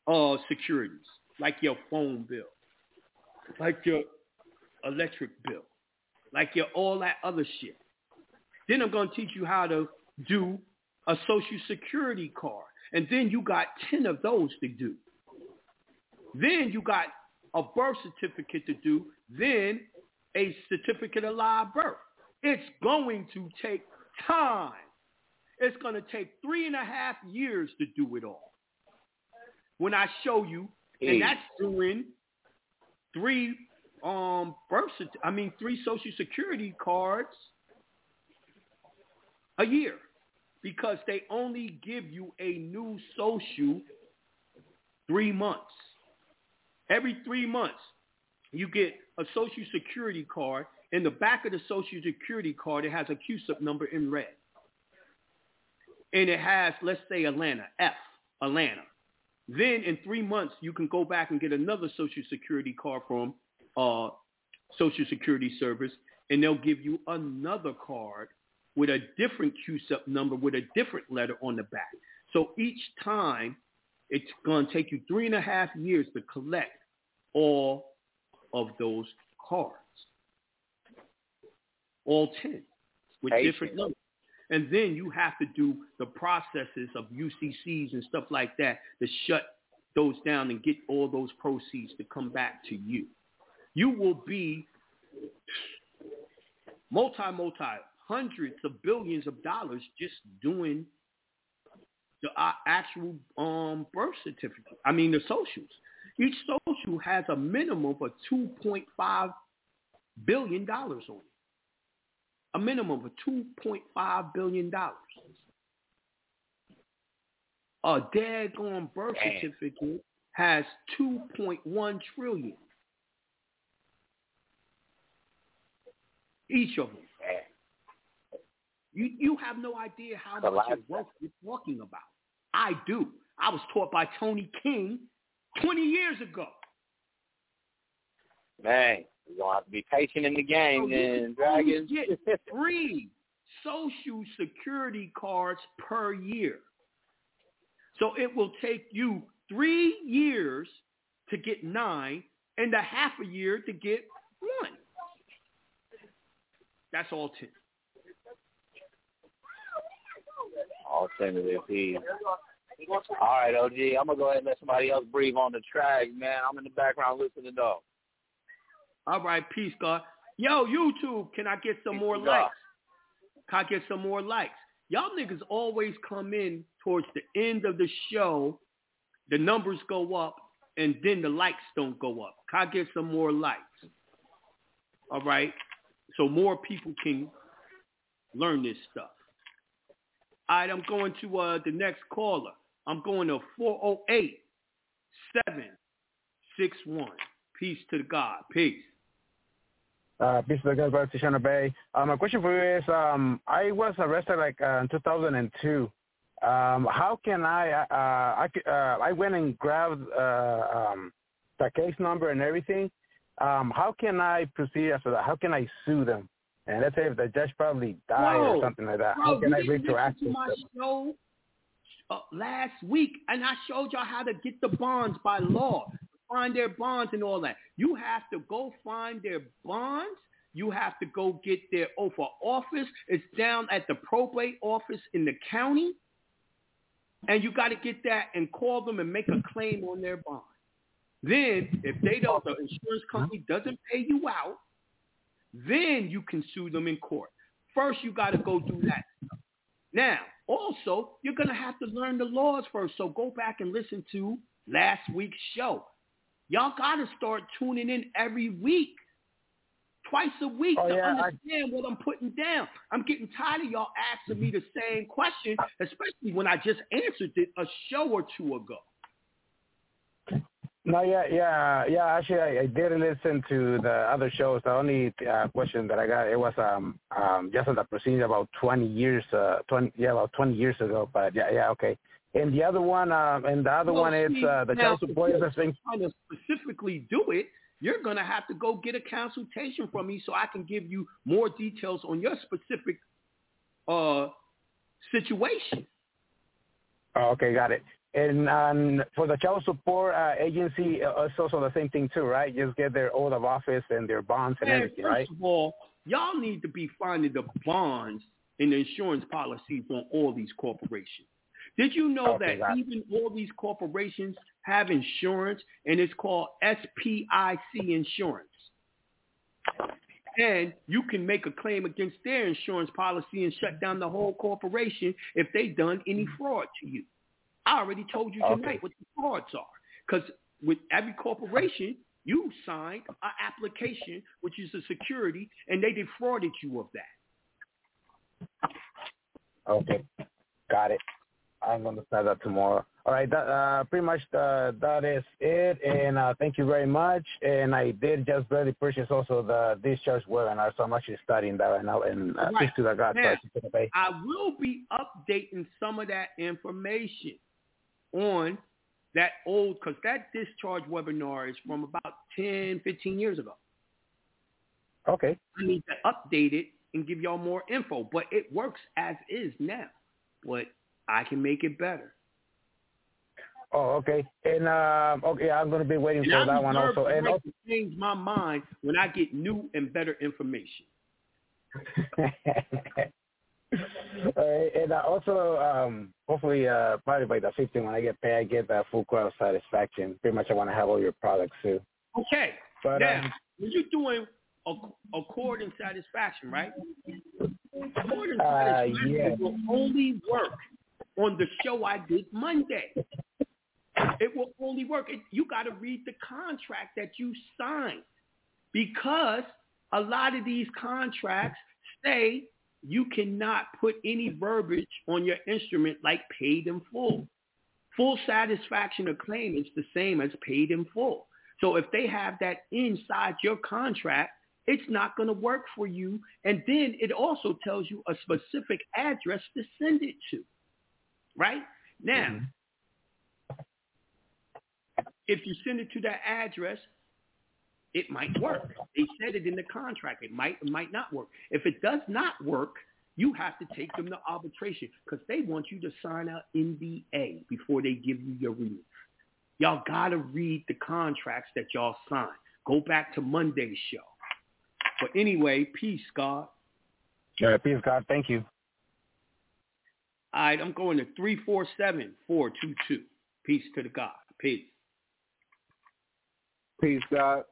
uh, securities, like your phone bill, like your electric bill, like your all that other shit. Then I'm going to teach you how to do a social security card. And then you got 10 of those to do. Then you got a birth certificate to do. Then a certificate of live birth. It's going to take time. It's going to take three and a half years to do it all. When I show you, and that's doing three um birth, I mean three social security cards a year because they only give you a new social three months. Every three months, you get a social security card. In the back of the social security card, it has a CUSIP number in red. And it has, let's say, Atlanta, F, Atlanta. Then in three months, you can go back and get another social security card from uh, Social Security Service, and they'll give you another card with a different CUSIP number with a different letter on the back. So each time, it's going to take you three and a half years to collect all of those cards. All 10 with different numbers. And then you have to do the processes of UCCs and stuff like that to shut those down and get all those proceeds to come back to you. You will be multi, multi, hundreds of billions of dollars just doing the uh, actual um, birth certificate. I mean, the socials. Each social has a minimum of $2.5 billion on it. A minimum of $2.5 billion. A daggone birth Damn. certificate has 2.1 trillion. Each of them. You you have no idea how The much wealth you're talking about. I do. I was taught by Tony King 20 years ago. Man, you're going to have to be patient in the game, So can Dragons. get three social security cards per year. So it will take you three years to get nine and a half a year to get one. That's all 10. Alternative P. All right, OG. I'm gonna go ahead and let somebody else breathe on the track, man. I'm in the background listening though. All right, peace, God. Yo, YouTube, can I get some more God. likes? Can I get some more likes? Y'all niggas always come in towards the end of the show, the numbers go up, and then the likes don't go up. Can I get some more likes? All right, so more people can learn this stuff. All right, I'm going to uh, the next caller. I'm going to 408 761. Peace to the God. Peace. Uh, peace to the God, Tishana Bay. Uh, my question for you is, um, I was arrested like uh, in 2002. Um, how can I, uh, I, c- uh, I went and grabbed uh, um, the case number and everything. Um, how can I proceed after that? How can I sue them? And let's say if the judge probably died or something like that, Bro, how can I didn't listen retroact? to my show uh, last week, and I showed y'all how to get the bonds by law, find their bonds and all that. You have to go find their bonds. You have to go get their oath of office. It's down at the probate office in the county, and you got to get that and call them and make a claim on their bond. Then, if they don't, the insurance company doesn't pay you out, then you can sue them in court. First, you got to go do that. Now, also, you're going to have to learn the laws first. So go back and listen to last week's show. Y'all got to start tuning in every week, twice a week Oh, to yeah, I- understand what I'm putting down. I'm getting tired of y'all asking me the same question, especially when I just answered it a show or two ago. No, yeah, yeah, yeah. Actually, I, I did listen to the other shows. The only uh, question that I got it was um um just on the proceeding about twenty years uh twenty yeah about twenty years ago. But yeah, yeah, okay. And the other one, uh, and the other Well, one is uh, the now, child support if is you're trying to specifically do it, you're going to have to go get a consultation from me so I can give you more details on your specific uh, situation. Oh, okay, got it. And um, for the child support uh, agency, uh, it's also the same thing too, right? Just get their oath of office and their bonds and Man, everything, first right? of all, y'all need to be finding the bonds and the insurance policies on all these corporations. Did you know Okay, that even all these corporations have insurance and it's called SPIC insurance? And you can make a claim against their insurance policy and shut down the whole corporation if they done any fraud to you. I already told you Okay. tonight what the frauds are. Because with every corporation, you signed an application, which is a security, and they defrauded you of that. Okay, got it. I'm gonna start that tomorrow. All right, that, uh, pretty much uh, that is it. And uh, thank you very much. And I did just barely purchase also the discharge webinar, so I'm actually studying that right now. And uh, Right. do that, God. Now, so. I will be updating some of that information on that old, because that discharge webinar is from about 10, 15 years ago. Okay. I need to update it and give y'all more info, but it works as is now. But I can make it better. Oh, okay. And um, okay, I'm gonna be waiting And for I that one also. And also, change my mind when I get new and better information. Right, and uh, also, um, hopefully, uh, probably by the 15th when I get paid, I get that full quote satisfaction. Pretty much, I want to have all your products too. Okay. But now, um, when you're doing a, accord and satisfaction, right? Accord and Uh, satisfaction yeah. will only work on the show I did Monday. It will only work. It, you got to read the contract that you signed because a lot of these contracts say you cannot put any verbiage on your instrument like paid in full. Full satisfaction of claim is the same as paid in full. So if they have that inside your contract, it's not going to work for you. And then it also tells you a specific address to send it to. Right? Now, mm-hmm. if you send it to that address, it might work. They said it in the contract. It might, it might not work. If it does not work, you have to take them to arbitration because they want you to sign an NDA before they give you your release. Y'all got to read the contracts that y'all sign. Go back to Monday's show. But anyway, peace, God. all right, peace, God. Thank you. All right, I'm going to 347-422. Peace to the God. Peace. Peace, God.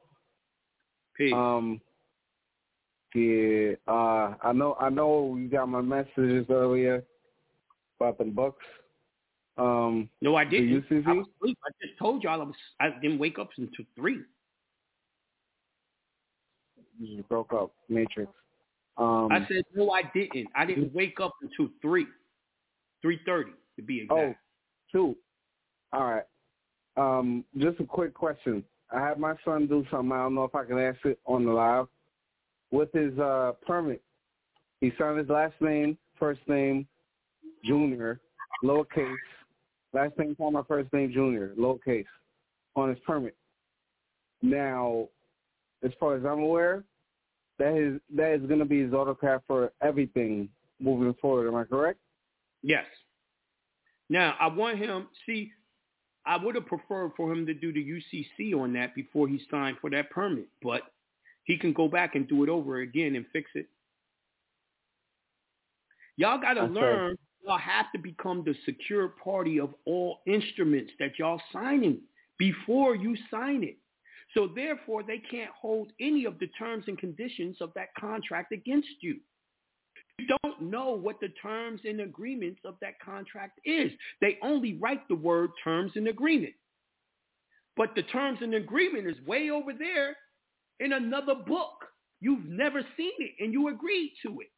Peace. Um, yeah, uh, I know, I know you got my messages earlier about the books. Um, no, I didn't. I, was asleep. I just told y'all I was. I didn't wake up until three. You just broke up, Matrix. Um, I said no, I didn't. I didn't wake up until three, three thirty to be exact. Oh, two. All right. Um, just a quick question. I had my son do something. I don't know if I can ask it on the live. With his uh, permit, he signed his last name, first name, Junior, lowercase. Last name, my first name, Junior, lowercase, on his permit. Now, as far as I'm aware, that is that is going to be his autograph for everything moving forward. Am I correct? Yes. Now I want him. See, I would have preferred for him to do the UCC on that before he signed for that permit, but he can go back and do it over again and fix it. Y'all got to That's right. learn. Y'all have to become the secure party of all instruments that y'all signing before you sign it. So therefore, they can't hold any of the terms and conditions of that contract against you. You don't know what the terms and agreements of that contract is. They only write the word terms and agreement. But the terms and agreement is way over there in another book. You've never seen it and you agreed to it.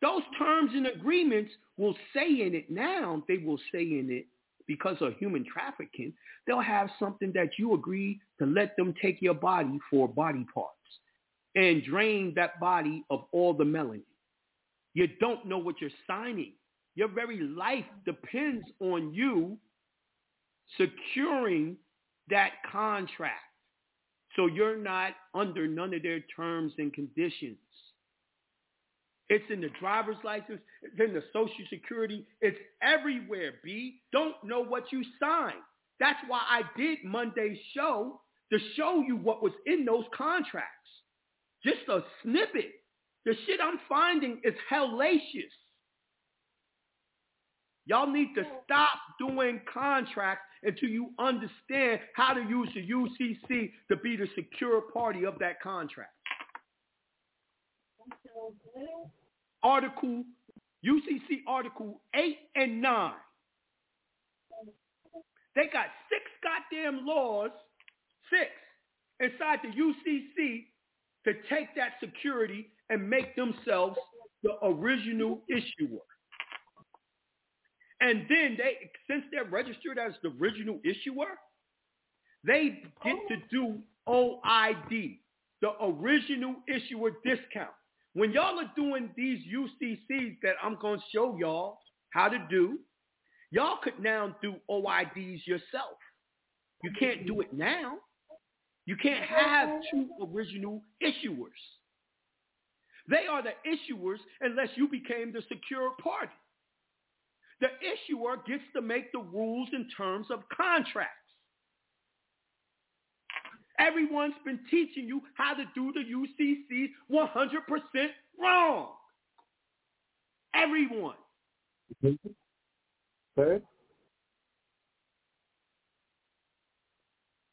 Those terms and agreements will say in it now, they will say in it because of human trafficking, they'll have something that you agree to let them take your body for body parts and drain that body of all the melanin. You don't know what you're signing Your very life depends on you securing that contract. So you're not under none of their terms and conditions. It's in the driver's license. It's in the social security. It's everywhere, B. Don't know what you signed. That's why I did Monday's show to show you what was in those contracts. Just a snippet. The shit I'm finding is hellacious. Y'all need to oh. stop doing contracts until you understand how to use the UCC to be the secure party of that contract. Article, UCC Article 8 and 9. They got six goddamn laws, six, inside the UCC to take that security and make themselves the original issuer. And then they, since they're registered as the original issuer, they get to do OID, the original issuer discount. When y'all are doing these UCCs that I'm going to show y'all how to do, y'all could now do OIDs yourself. You can't do it now. You can't have mm-hmm. two original issuers. They are the issuers unless you became the secure party. The issuer gets to make the rules in terms of contracts. Everyone's been teaching you how to do the UCC 100% wrong. Everyone. Third?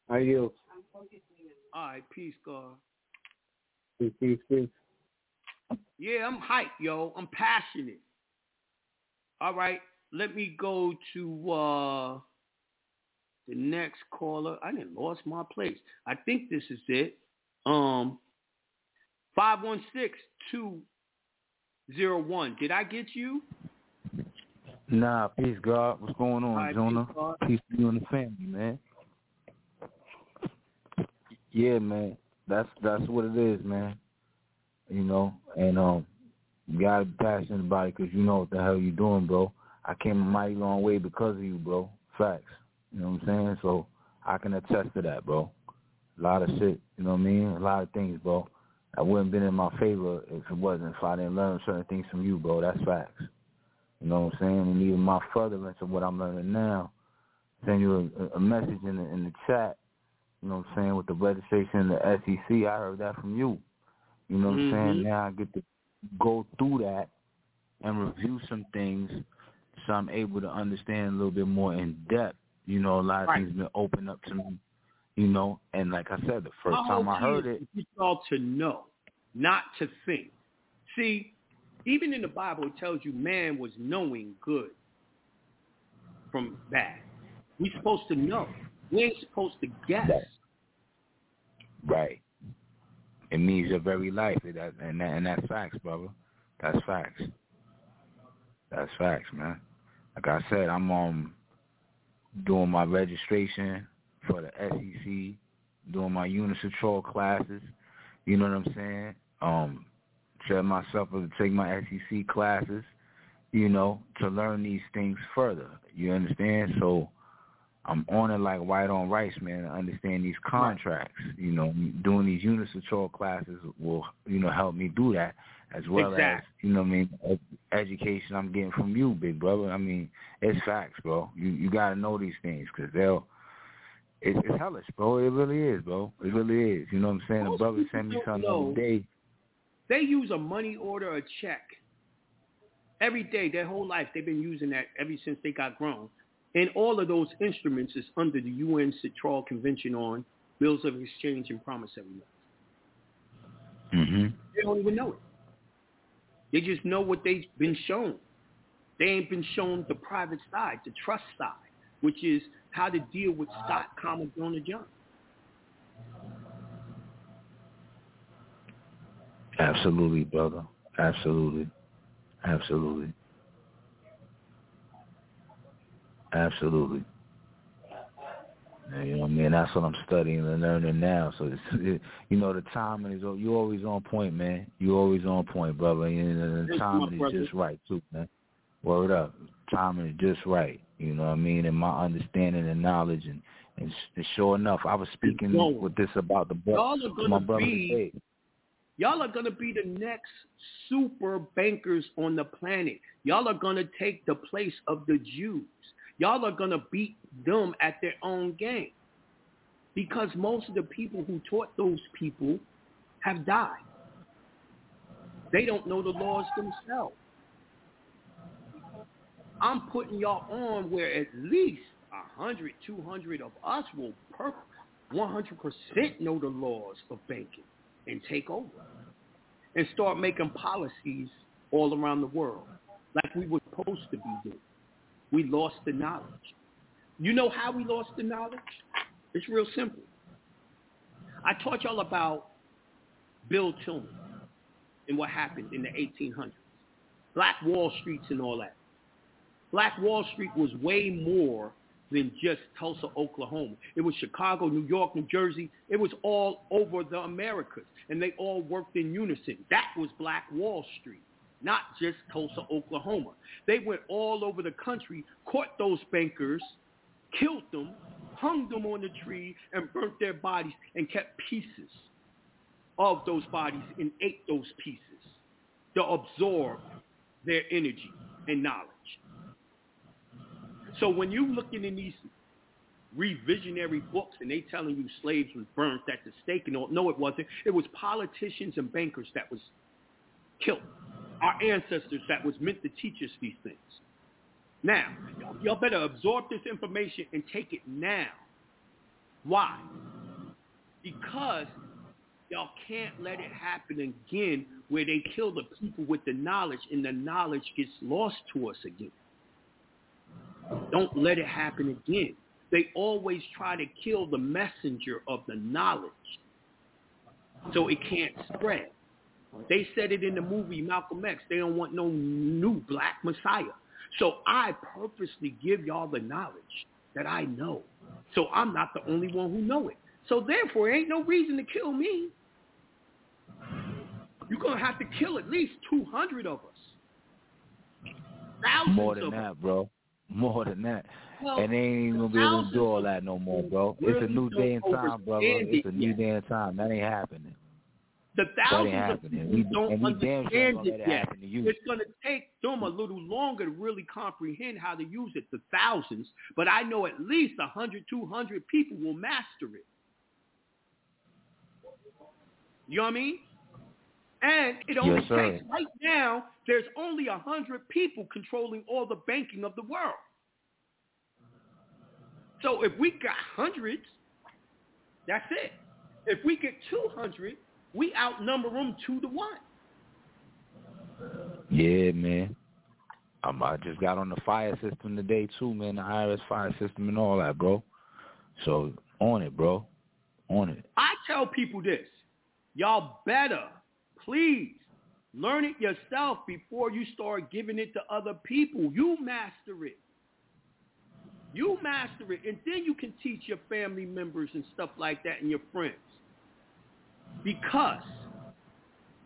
Are you? All right, peace, God. Peace, peace, peace. Yeah, I'm hyped, yo. I'm passionate. All right, let me go to uh the next caller. I didn't lost my place. I think this is it. Um, five one six two zero one. Did I get you? Nah, peace, God. What's going on, Hi, Jonah? peace, Peace to you and the family, man. Yeah, man. That's that's what it is, man. You know, and um, you gotta be passionate about it because you know what the hell you're doing, bro. I came a mighty long way because of you, bro. Facts. You know what I'm saying? So I can attest to that, bro. A lot of shit, you know what I mean? A lot of things, bro. I wouldn't been in my favor if it wasn't if I didn't learn certain things from you, bro. That's facts. You know what I'm saying? And even my furtherance of what I'm learning now, send you a, a message in the in the chat. You know what I'm saying with the registration in the SEC. I heard that from you. You know what I'm saying? Mhm. Now I get to go through that and review some things, so I'm able to understand a little bit more in depth. You know, a lot of Right. things been opened up to me. You know, and like I said, the first My time I heard it, get y'all to know, not to think. See, even in the Bible, it tells you man was knowing good from bad. We're supposed to know. We ain't supposed to guess. Right. It means your very life, and that, and, that, and that's facts, brother. That's facts. That's facts, man. Like I said, I'm um doing my registration for the SEC, doing my UNCITRAL classes. You know what I'm saying? Um, set myself up to take my SEC classes. You know, to learn these things further. You understand? So I'm on it like white on rice, man. I understand these contracts, you know, doing these UNCITRAL classes will, you know, help me do that as well as, you know, what I mean, education I'm getting from you, big brother. I mean, it's facts, bro. You you gotta know these things because they'll. It's, it's hellish, bro. It really is, bro. It really is. You know what I'm saying? Most the brother sent me something the know. other day. They use a money order, a check. Every day, their whole life, they've been using that ever since they got grown. And all of those instruments is under the UN Citral Convention on Bills of Exchange and Promissory Notes. Mm-hmm. They don't even know it. They just know what they've been shown. They ain't been shown the private side, the trust side, which is how to deal with Scott, comma, Jonah John. Absolutely, brother. Absolutely. Absolutely. Absolutely. You know what I mean? That's what I'm studying and learning now. So, it's, it, you know, the timing is, you're always on point, man. You're always on point, brother. And the you, timing is just right, too, man. Word up. Timing is just right. You know what I mean? And my understanding and knowledge and and, and sure enough, I was speaking Whoa. with this about the book Y'all are gonna my brother be- today. Y'all are going to be the next super bankers on the planet. Y'all are going to take the place of the Jews. Y'all are going to beat them at their own game. Because most of the people who taught those people have died. They don't know the laws themselves. I'm putting y'all on where at least 100, 200 of us will per 100% know the laws of banking and take over and start making policies all around the world like we were supposed to be doing. We lost the knowledge. You know how we lost the knowledge? It's real simple. I taught y'all about Bill Tillman and what happened in the 1800s. Black Wall Streets and all that. Black Wall Street was way more than just Tulsa, Oklahoma. It was Chicago, New York, New Jersey. It was all over the Americas, and they all worked in unison. That was Black Wall Street, not just Tulsa, Oklahoma. They went all over the country, caught those bankers, killed them, hung them on the tree, and burnt their bodies and kept pieces of those bodies and ate those pieces to absorb their energy and knowledge. So when you're looking in these revisionary books and they telling you slaves was burnt at the stake and all, no, it wasn't. It was politicians and bankers that was killed. Our ancestors that was meant to teach us these things. Now, y'all, better absorb this information and take it now. Why? Because y'all can't let it happen again where they kill the people with the knowledge and the knowledge gets lost to us again. Don't let it happen again. They always try to kill the messenger of the knowledge so it can't spread. They said it in the movie Malcolm X. They don't want no new black messiah. So I purposely give y'all the knowledge that I know. So I'm not the only one who know it. So therefore, ain't no reason to kill me. You're going to have to kill at least 200 of us. Thousands More than that, us. bro. More than that. Well, and they ain't even gonna be able to do all that no more, bro. It's a new day and time, brother. It's a new yet. day and time. That ain't happening. The thousands of people We, don't understand it yet. It's going to take them a little longer to really comprehend how to use it, the thousands. But I know at least 100, 200 people will master it. You know what I mean? And it only Yes, takes, right now, there's only 100 people controlling all the banking of the world. So if we got hundreds, that's it. If we get 200, we outnumber them two to one. Yeah, man. Um, I just got on the fire system today too, man. The IRS fire system and all that, bro. So on it, bro. On it. I tell people this. Y'all better, please, learn it yourself before you start giving it to other people. You master it. You master it, and then you can teach your family members and stuff like that and your friends. Because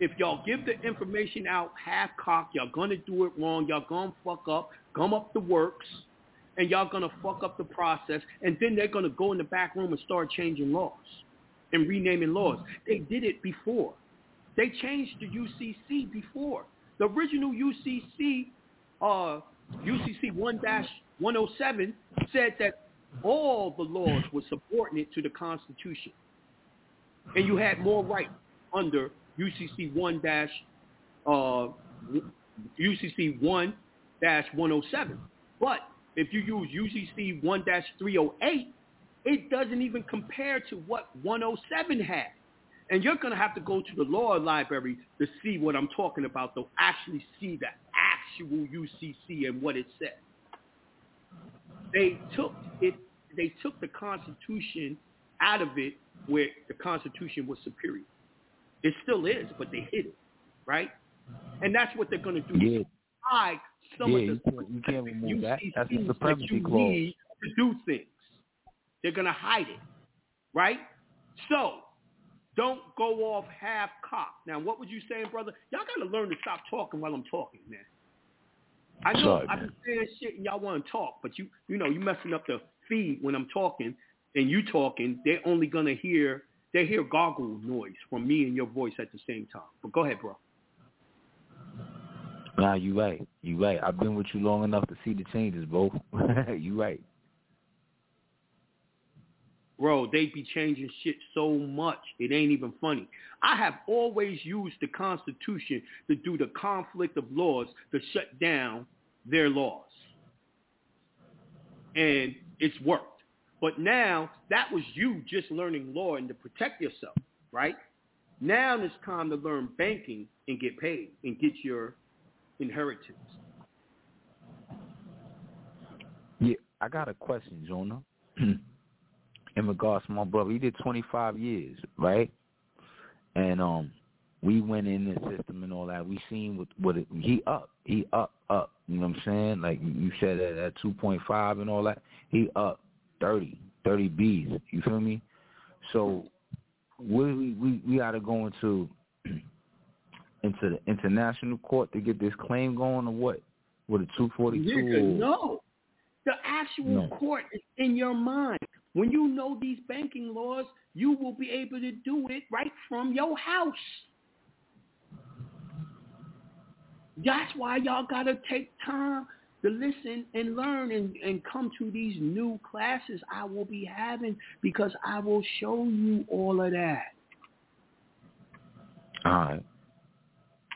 if y'all give the information out half-cocked, y'all going to do it wrong. Y'all going to fuck up, gum up the works, and y'all going to fuck up the process, and then they're going to go in the back room and start changing laws and renaming laws. They did it before. They changed the UCC before. The original UCC, uh, UCC 1-107 said that all the laws were subordinate to the Constitution. And you had more rights under UCC 1 dash uh, UCC 1 dash 107. But if you use UCC 1 dash 308, it doesn't even compare to what 107 had. And you're going to have to go to the law library to see what I'm talking about, to actually see the actual UCC and what it said. They took it. They took the Constitution out of it, where the Constitution was superior. It still is, but they hid it, right? And that's what they're going to do. Yeah. Hide some Yeah, of you the can't, you can't remove that. That's the that supremacy you clause. need to do things. They're going to hide it, right? So don't go off half cocked. Now, what was you saying, brother? Y'all got to learn to stop talking while I'm talking, man. I know Sorry, I've been saying shit and y'all want to talk, but you you know you messing up the feed when I'm talking and you talking. They're only gonna hear they hear gargle noise from me and your voice at the same time. But go ahead, bro. Nah, you right. You right. I've been with you long enough to see the changes, bro. you right. Bro, they be changing shit so much. It ain't even funny. I have always used the Constitution to do the conflict of laws to shut down their laws. And it's worked. But now that was you just learning law and to protect yourself, right? Now it's time to learn banking and get paid and get your inheritance. Yeah, I got a question, Jonah. In regards to my brother, he did 25 years, right? And um, we went in the system and all that. We seen what what it, he up, he up, up. You know what I'm saying? Like you said at, at 2.5 and all that, he up 30, 30 Bs. You feel me? So we we we got to go into into the international court to get this claim going, or what? With a 242? No. The actual No. court is in your mind. When you know these banking laws, you will be able to do it right from your house. That's why y'all gotta take time to listen and learn and, and come to these new classes I will be having because I will show you all of that. All right.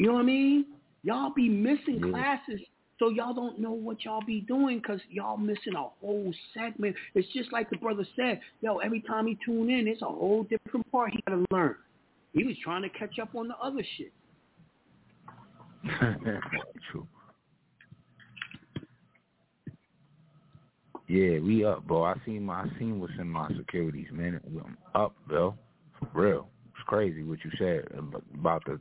You know what I mean? Y'all be missing Yeah. classes, so y'all don't know what y'all be doing because y'all missing a whole segment. It's just like the brother said, yo, every time he tune in, it's a whole different part he got to learn. He was trying to catch up on the other shit. True. Yeah, we up, bro. I seen my, I seen what's in my securities, man. I'm up, bro. For real. It's crazy what you said about the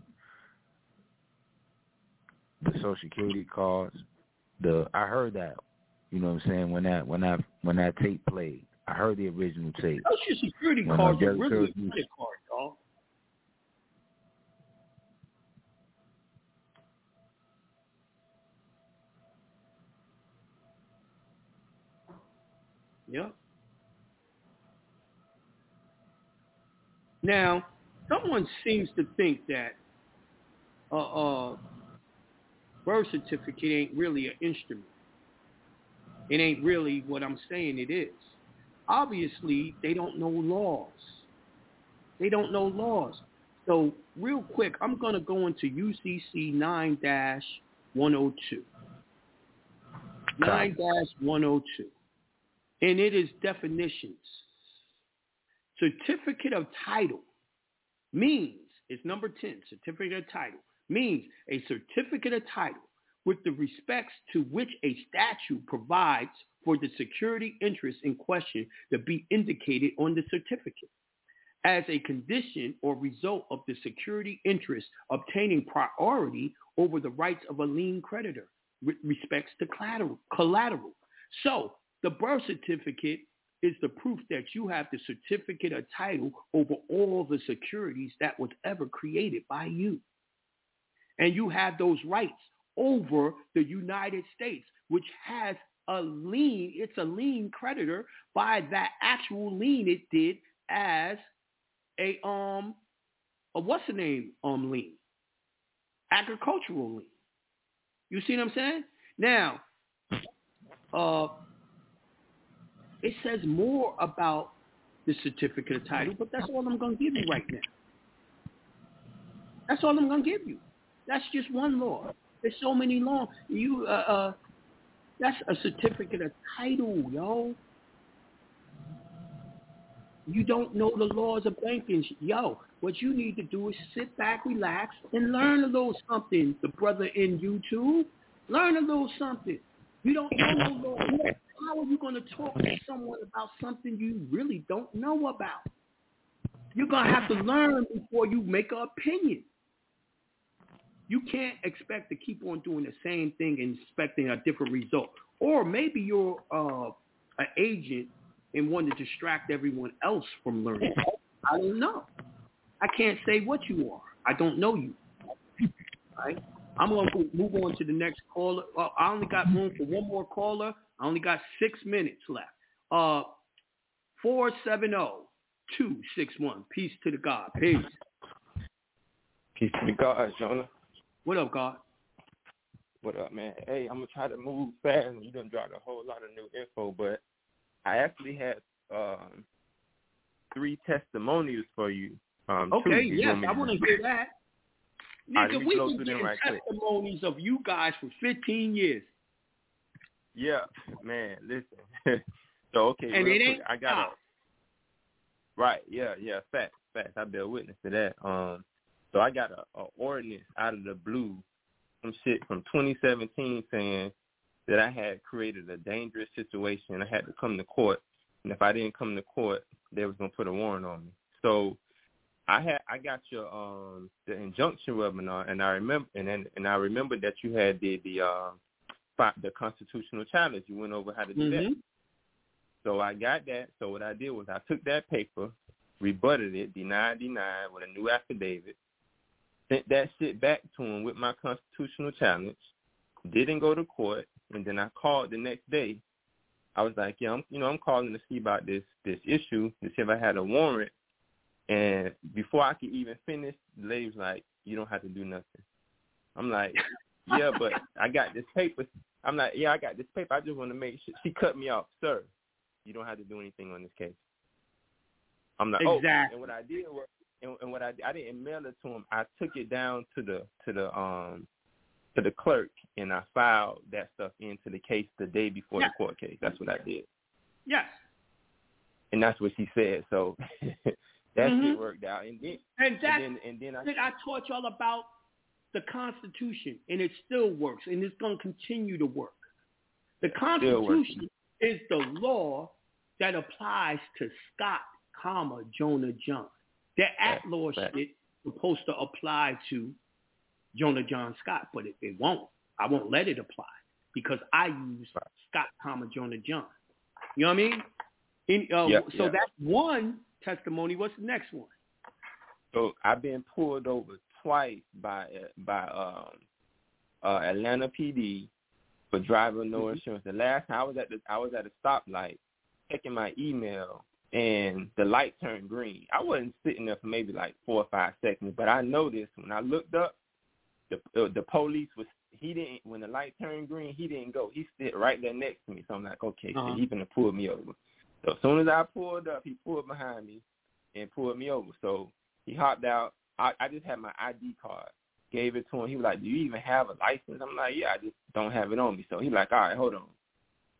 the social security cards. The I heard that. You know what I'm saying? When that when that when that tape played, I heard the original tape. Social security cards are really credit card, Yep. Now, someone seems to think that a uh, uh, birth certificate ain't really an instrument. It ain't really what I'm saying it is. Obviously, they don't know laws. They don't know laws. So real quick, I'm going to go into UCC 9-102. 9-102. And it is definitions. Certificate of title means, it's number 10, certificate of title, means a certificate of title with the respects to which a statute provides for the security interest in question to be indicated on the certificate as a condition or result of the security interest obtaining priority over the rights of a lien creditor with respects to collateral. So the birth certificate is the proof that you have the certificate of title over all the securities that was ever created by you. And you have those rights over the United States, which has a lien. It's a lien creditor by that actual lien it did as a um a what's the name um lien? Agricultural lien. You see what I'm saying? Now, uh it says more about the certificate of title, but that's all I'm gonna give you right now. That's all I'm gonna give you. That's just one law. There's so many laws. You uh, uh that's a certificate of title, yo. You don't know the laws of banking. Yo, what you need to do is sit back, relax, and learn a little something. The brother in YouTube, learn a little something. You don't know the law. Are you going to talk to someone about something you really don't know about? You're going to have to learn before you make an opinion. You can't expect to keep on doing the same thing and expecting a different result. Or maybe you're uh, an agent and want to distract everyone else from learning. I don't know. I can't say what you are. I don't know you. Right? I'm going to move on to the next caller. Uh, I only got room for one more caller. I only got six minutes left. Uh, 470-261. Peace to the God. Peace. Peace to the God, Jonah. What up, God? What up, man? Hey, I'm gonna try to move fast. You done dropped a whole lot of new info, but I actually had um, three testimonials for you. Um, Okay, you yes, I want to hear that. Nigga, me we've been getting right quick. testimonies of you guys for 15 years. Yeah, man. Listen. so okay, And it quick, ain't I got a stopped. right. Yeah, yeah. Facts, facts. I bear witness to that. Um, so I got a, a ordinance out of the blue, some shit from 2017 saying that I had created a dangerous situation. I had to come to court, and if I didn't come to court, they was gonna put a warrant on me. So I had I got your um the injunction webinar, and I remember and then and I remember that you had did the um the constitutional challenge. You went over how to do that. Mhm. So I got that. So what I did was I took that paper, rebutted it, denied, denied with a new affidavit, sent that shit back to him with my constitutional challenge, didn't go to court, and then I called the next day. I was like, yeah, I'm, you know, I'm calling to see about this this issue to see if I had a warrant. And before I could even finish, the lady was like, you don't have to do nothing. I'm like, yeah, but I got this paper. I'm like, yeah, I got this paper. I just want to make sure. She cut me off, sir. You don't have to do anything on this case. I'm like, oh, Exactly. and what I did was, and, and what I I didn't mail it to him. I took it down to the to the um to the clerk, and I filed that stuff into the case the day before the court case. That's what I did, Yes. and that's what she said. So that Mhm. shit worked out, and then And that's and then and then I I taught y'all about the Constitution, and it still works, and it's going to continue to work. The Constitution is the law that applies to Scott, comma Jonah John. That at-law Fact. shit supposed to apply to Jonah John Scott, but it, it won't. I won't let it apply because I use Scott, comma Jonah John. You know what I mean? In, uh, Yeah, so yeah. that's one testimony. What's the next one? So I've been pulled over twice by by um uh Atlanta PD for driving no insurance. The last time I was at the I was at a stoplight checking my email and the light turned green. I wasn't sitting there for maybe like four or five seconds, but I noticed when I looked up the uh, the police was he didn't when the light turned green he didn't go he stood right there next to me so I'm like okay Uh-huh. so he gonna pull me over so as soon as I pulled up he pulled behind me and pulled me over so he hopped out I, I just had my ID card gave it to him. He was like do you even have a license? I'm like yeah I just don't have it on me. So he like all right hold on.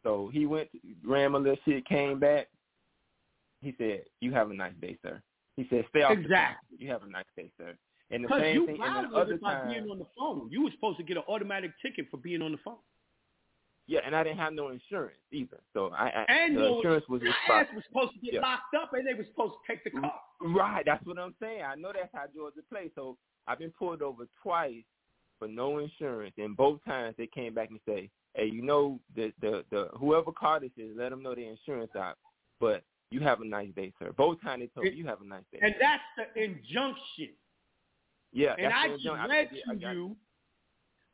So he went ran my little shit came back. He said you have a nice day sir. He said stay off the Exactly. you have a nice day sir. And the same you thing and violated other by being on the phone. You were supposed to get an automatic ticket for being on the phone. Yeah, and I didn't have no insurance either. So I, I And the your insurance was just ass was supposed to get Yeah. locked up, and they were supposed to take the mm, car. right. That's what I'm saying. I know that's how Georgia plays. So I've been pulled over twice for no insurance, and both times they came back and say, "Hey, you know the the the whoever car this is, let them know the insurance out." But you have a nice day, sir. Both times they told me you have a nice day. And that's the injunction. yeah, and I just read I to got you.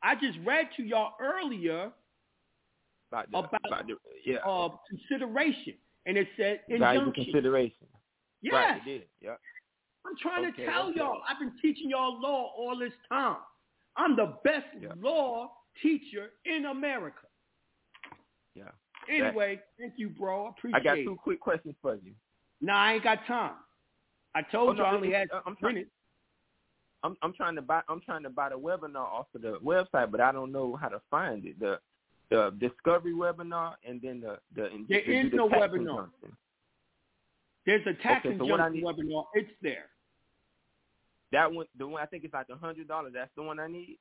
I just read to y'all earlier about the, about, about the yeah uh, consideration, and it said injunction. consideration. Yes. Right, it. Yep. I'm trying Okay, to tell okay. y'all. I've been teaching y'all law all this time. I'm the best law teacher in America. Yeah. Anyway, thank you, bro. I I appreciate got it. two quick questions for you. Nah, I ain't got time. I told oh, you no, I only had I'm trying- minutes. I'm I'm trying to buy I'm trying to buy the webinar off of the website, but I don't know how to find it. The the discovery webinar and then the the There the, is the no webinar. There's a tax Okay, so need- webinar. It's there. That one, the one I think it's like a hundred dollars. That's the one I need.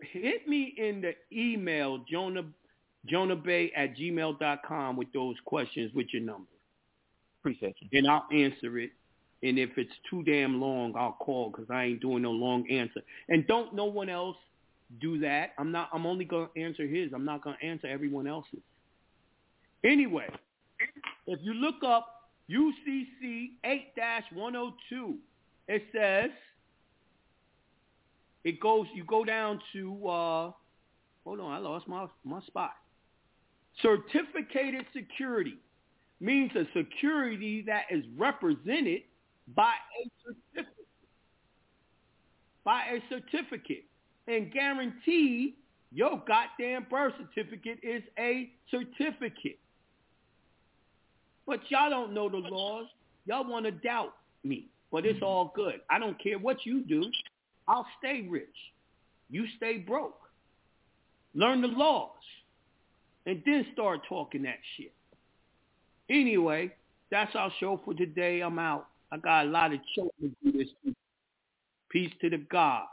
Hit me in the email, Jonah Jonah Bey at gmail.com with those questions with your number. Appreciate you. And I'll answer it. And if it's too damn long, I'll call because I ain't doing no long answer. And don't no one else do that. I'm not. I'm only gonna answer his. I'm not gonna answer everyone else's. Anyway, if you look up UCC 8-102, it says it goes. You go down to. Uh, hold on, I lost my my spot. Certificated security means a security that is represented by a certificate. By a certificate. And guarantee your goddamn birth certificate is a certificate. But y'all don't know the laws. Y'all want to doubt me. But it's all good. I don't care what you do. I'll stay rich. You stay broke. Learn the laws. And then start talking that shit. Anyway, that's our show for today. I'm out. I got a lot of children to do this. Peace to the God.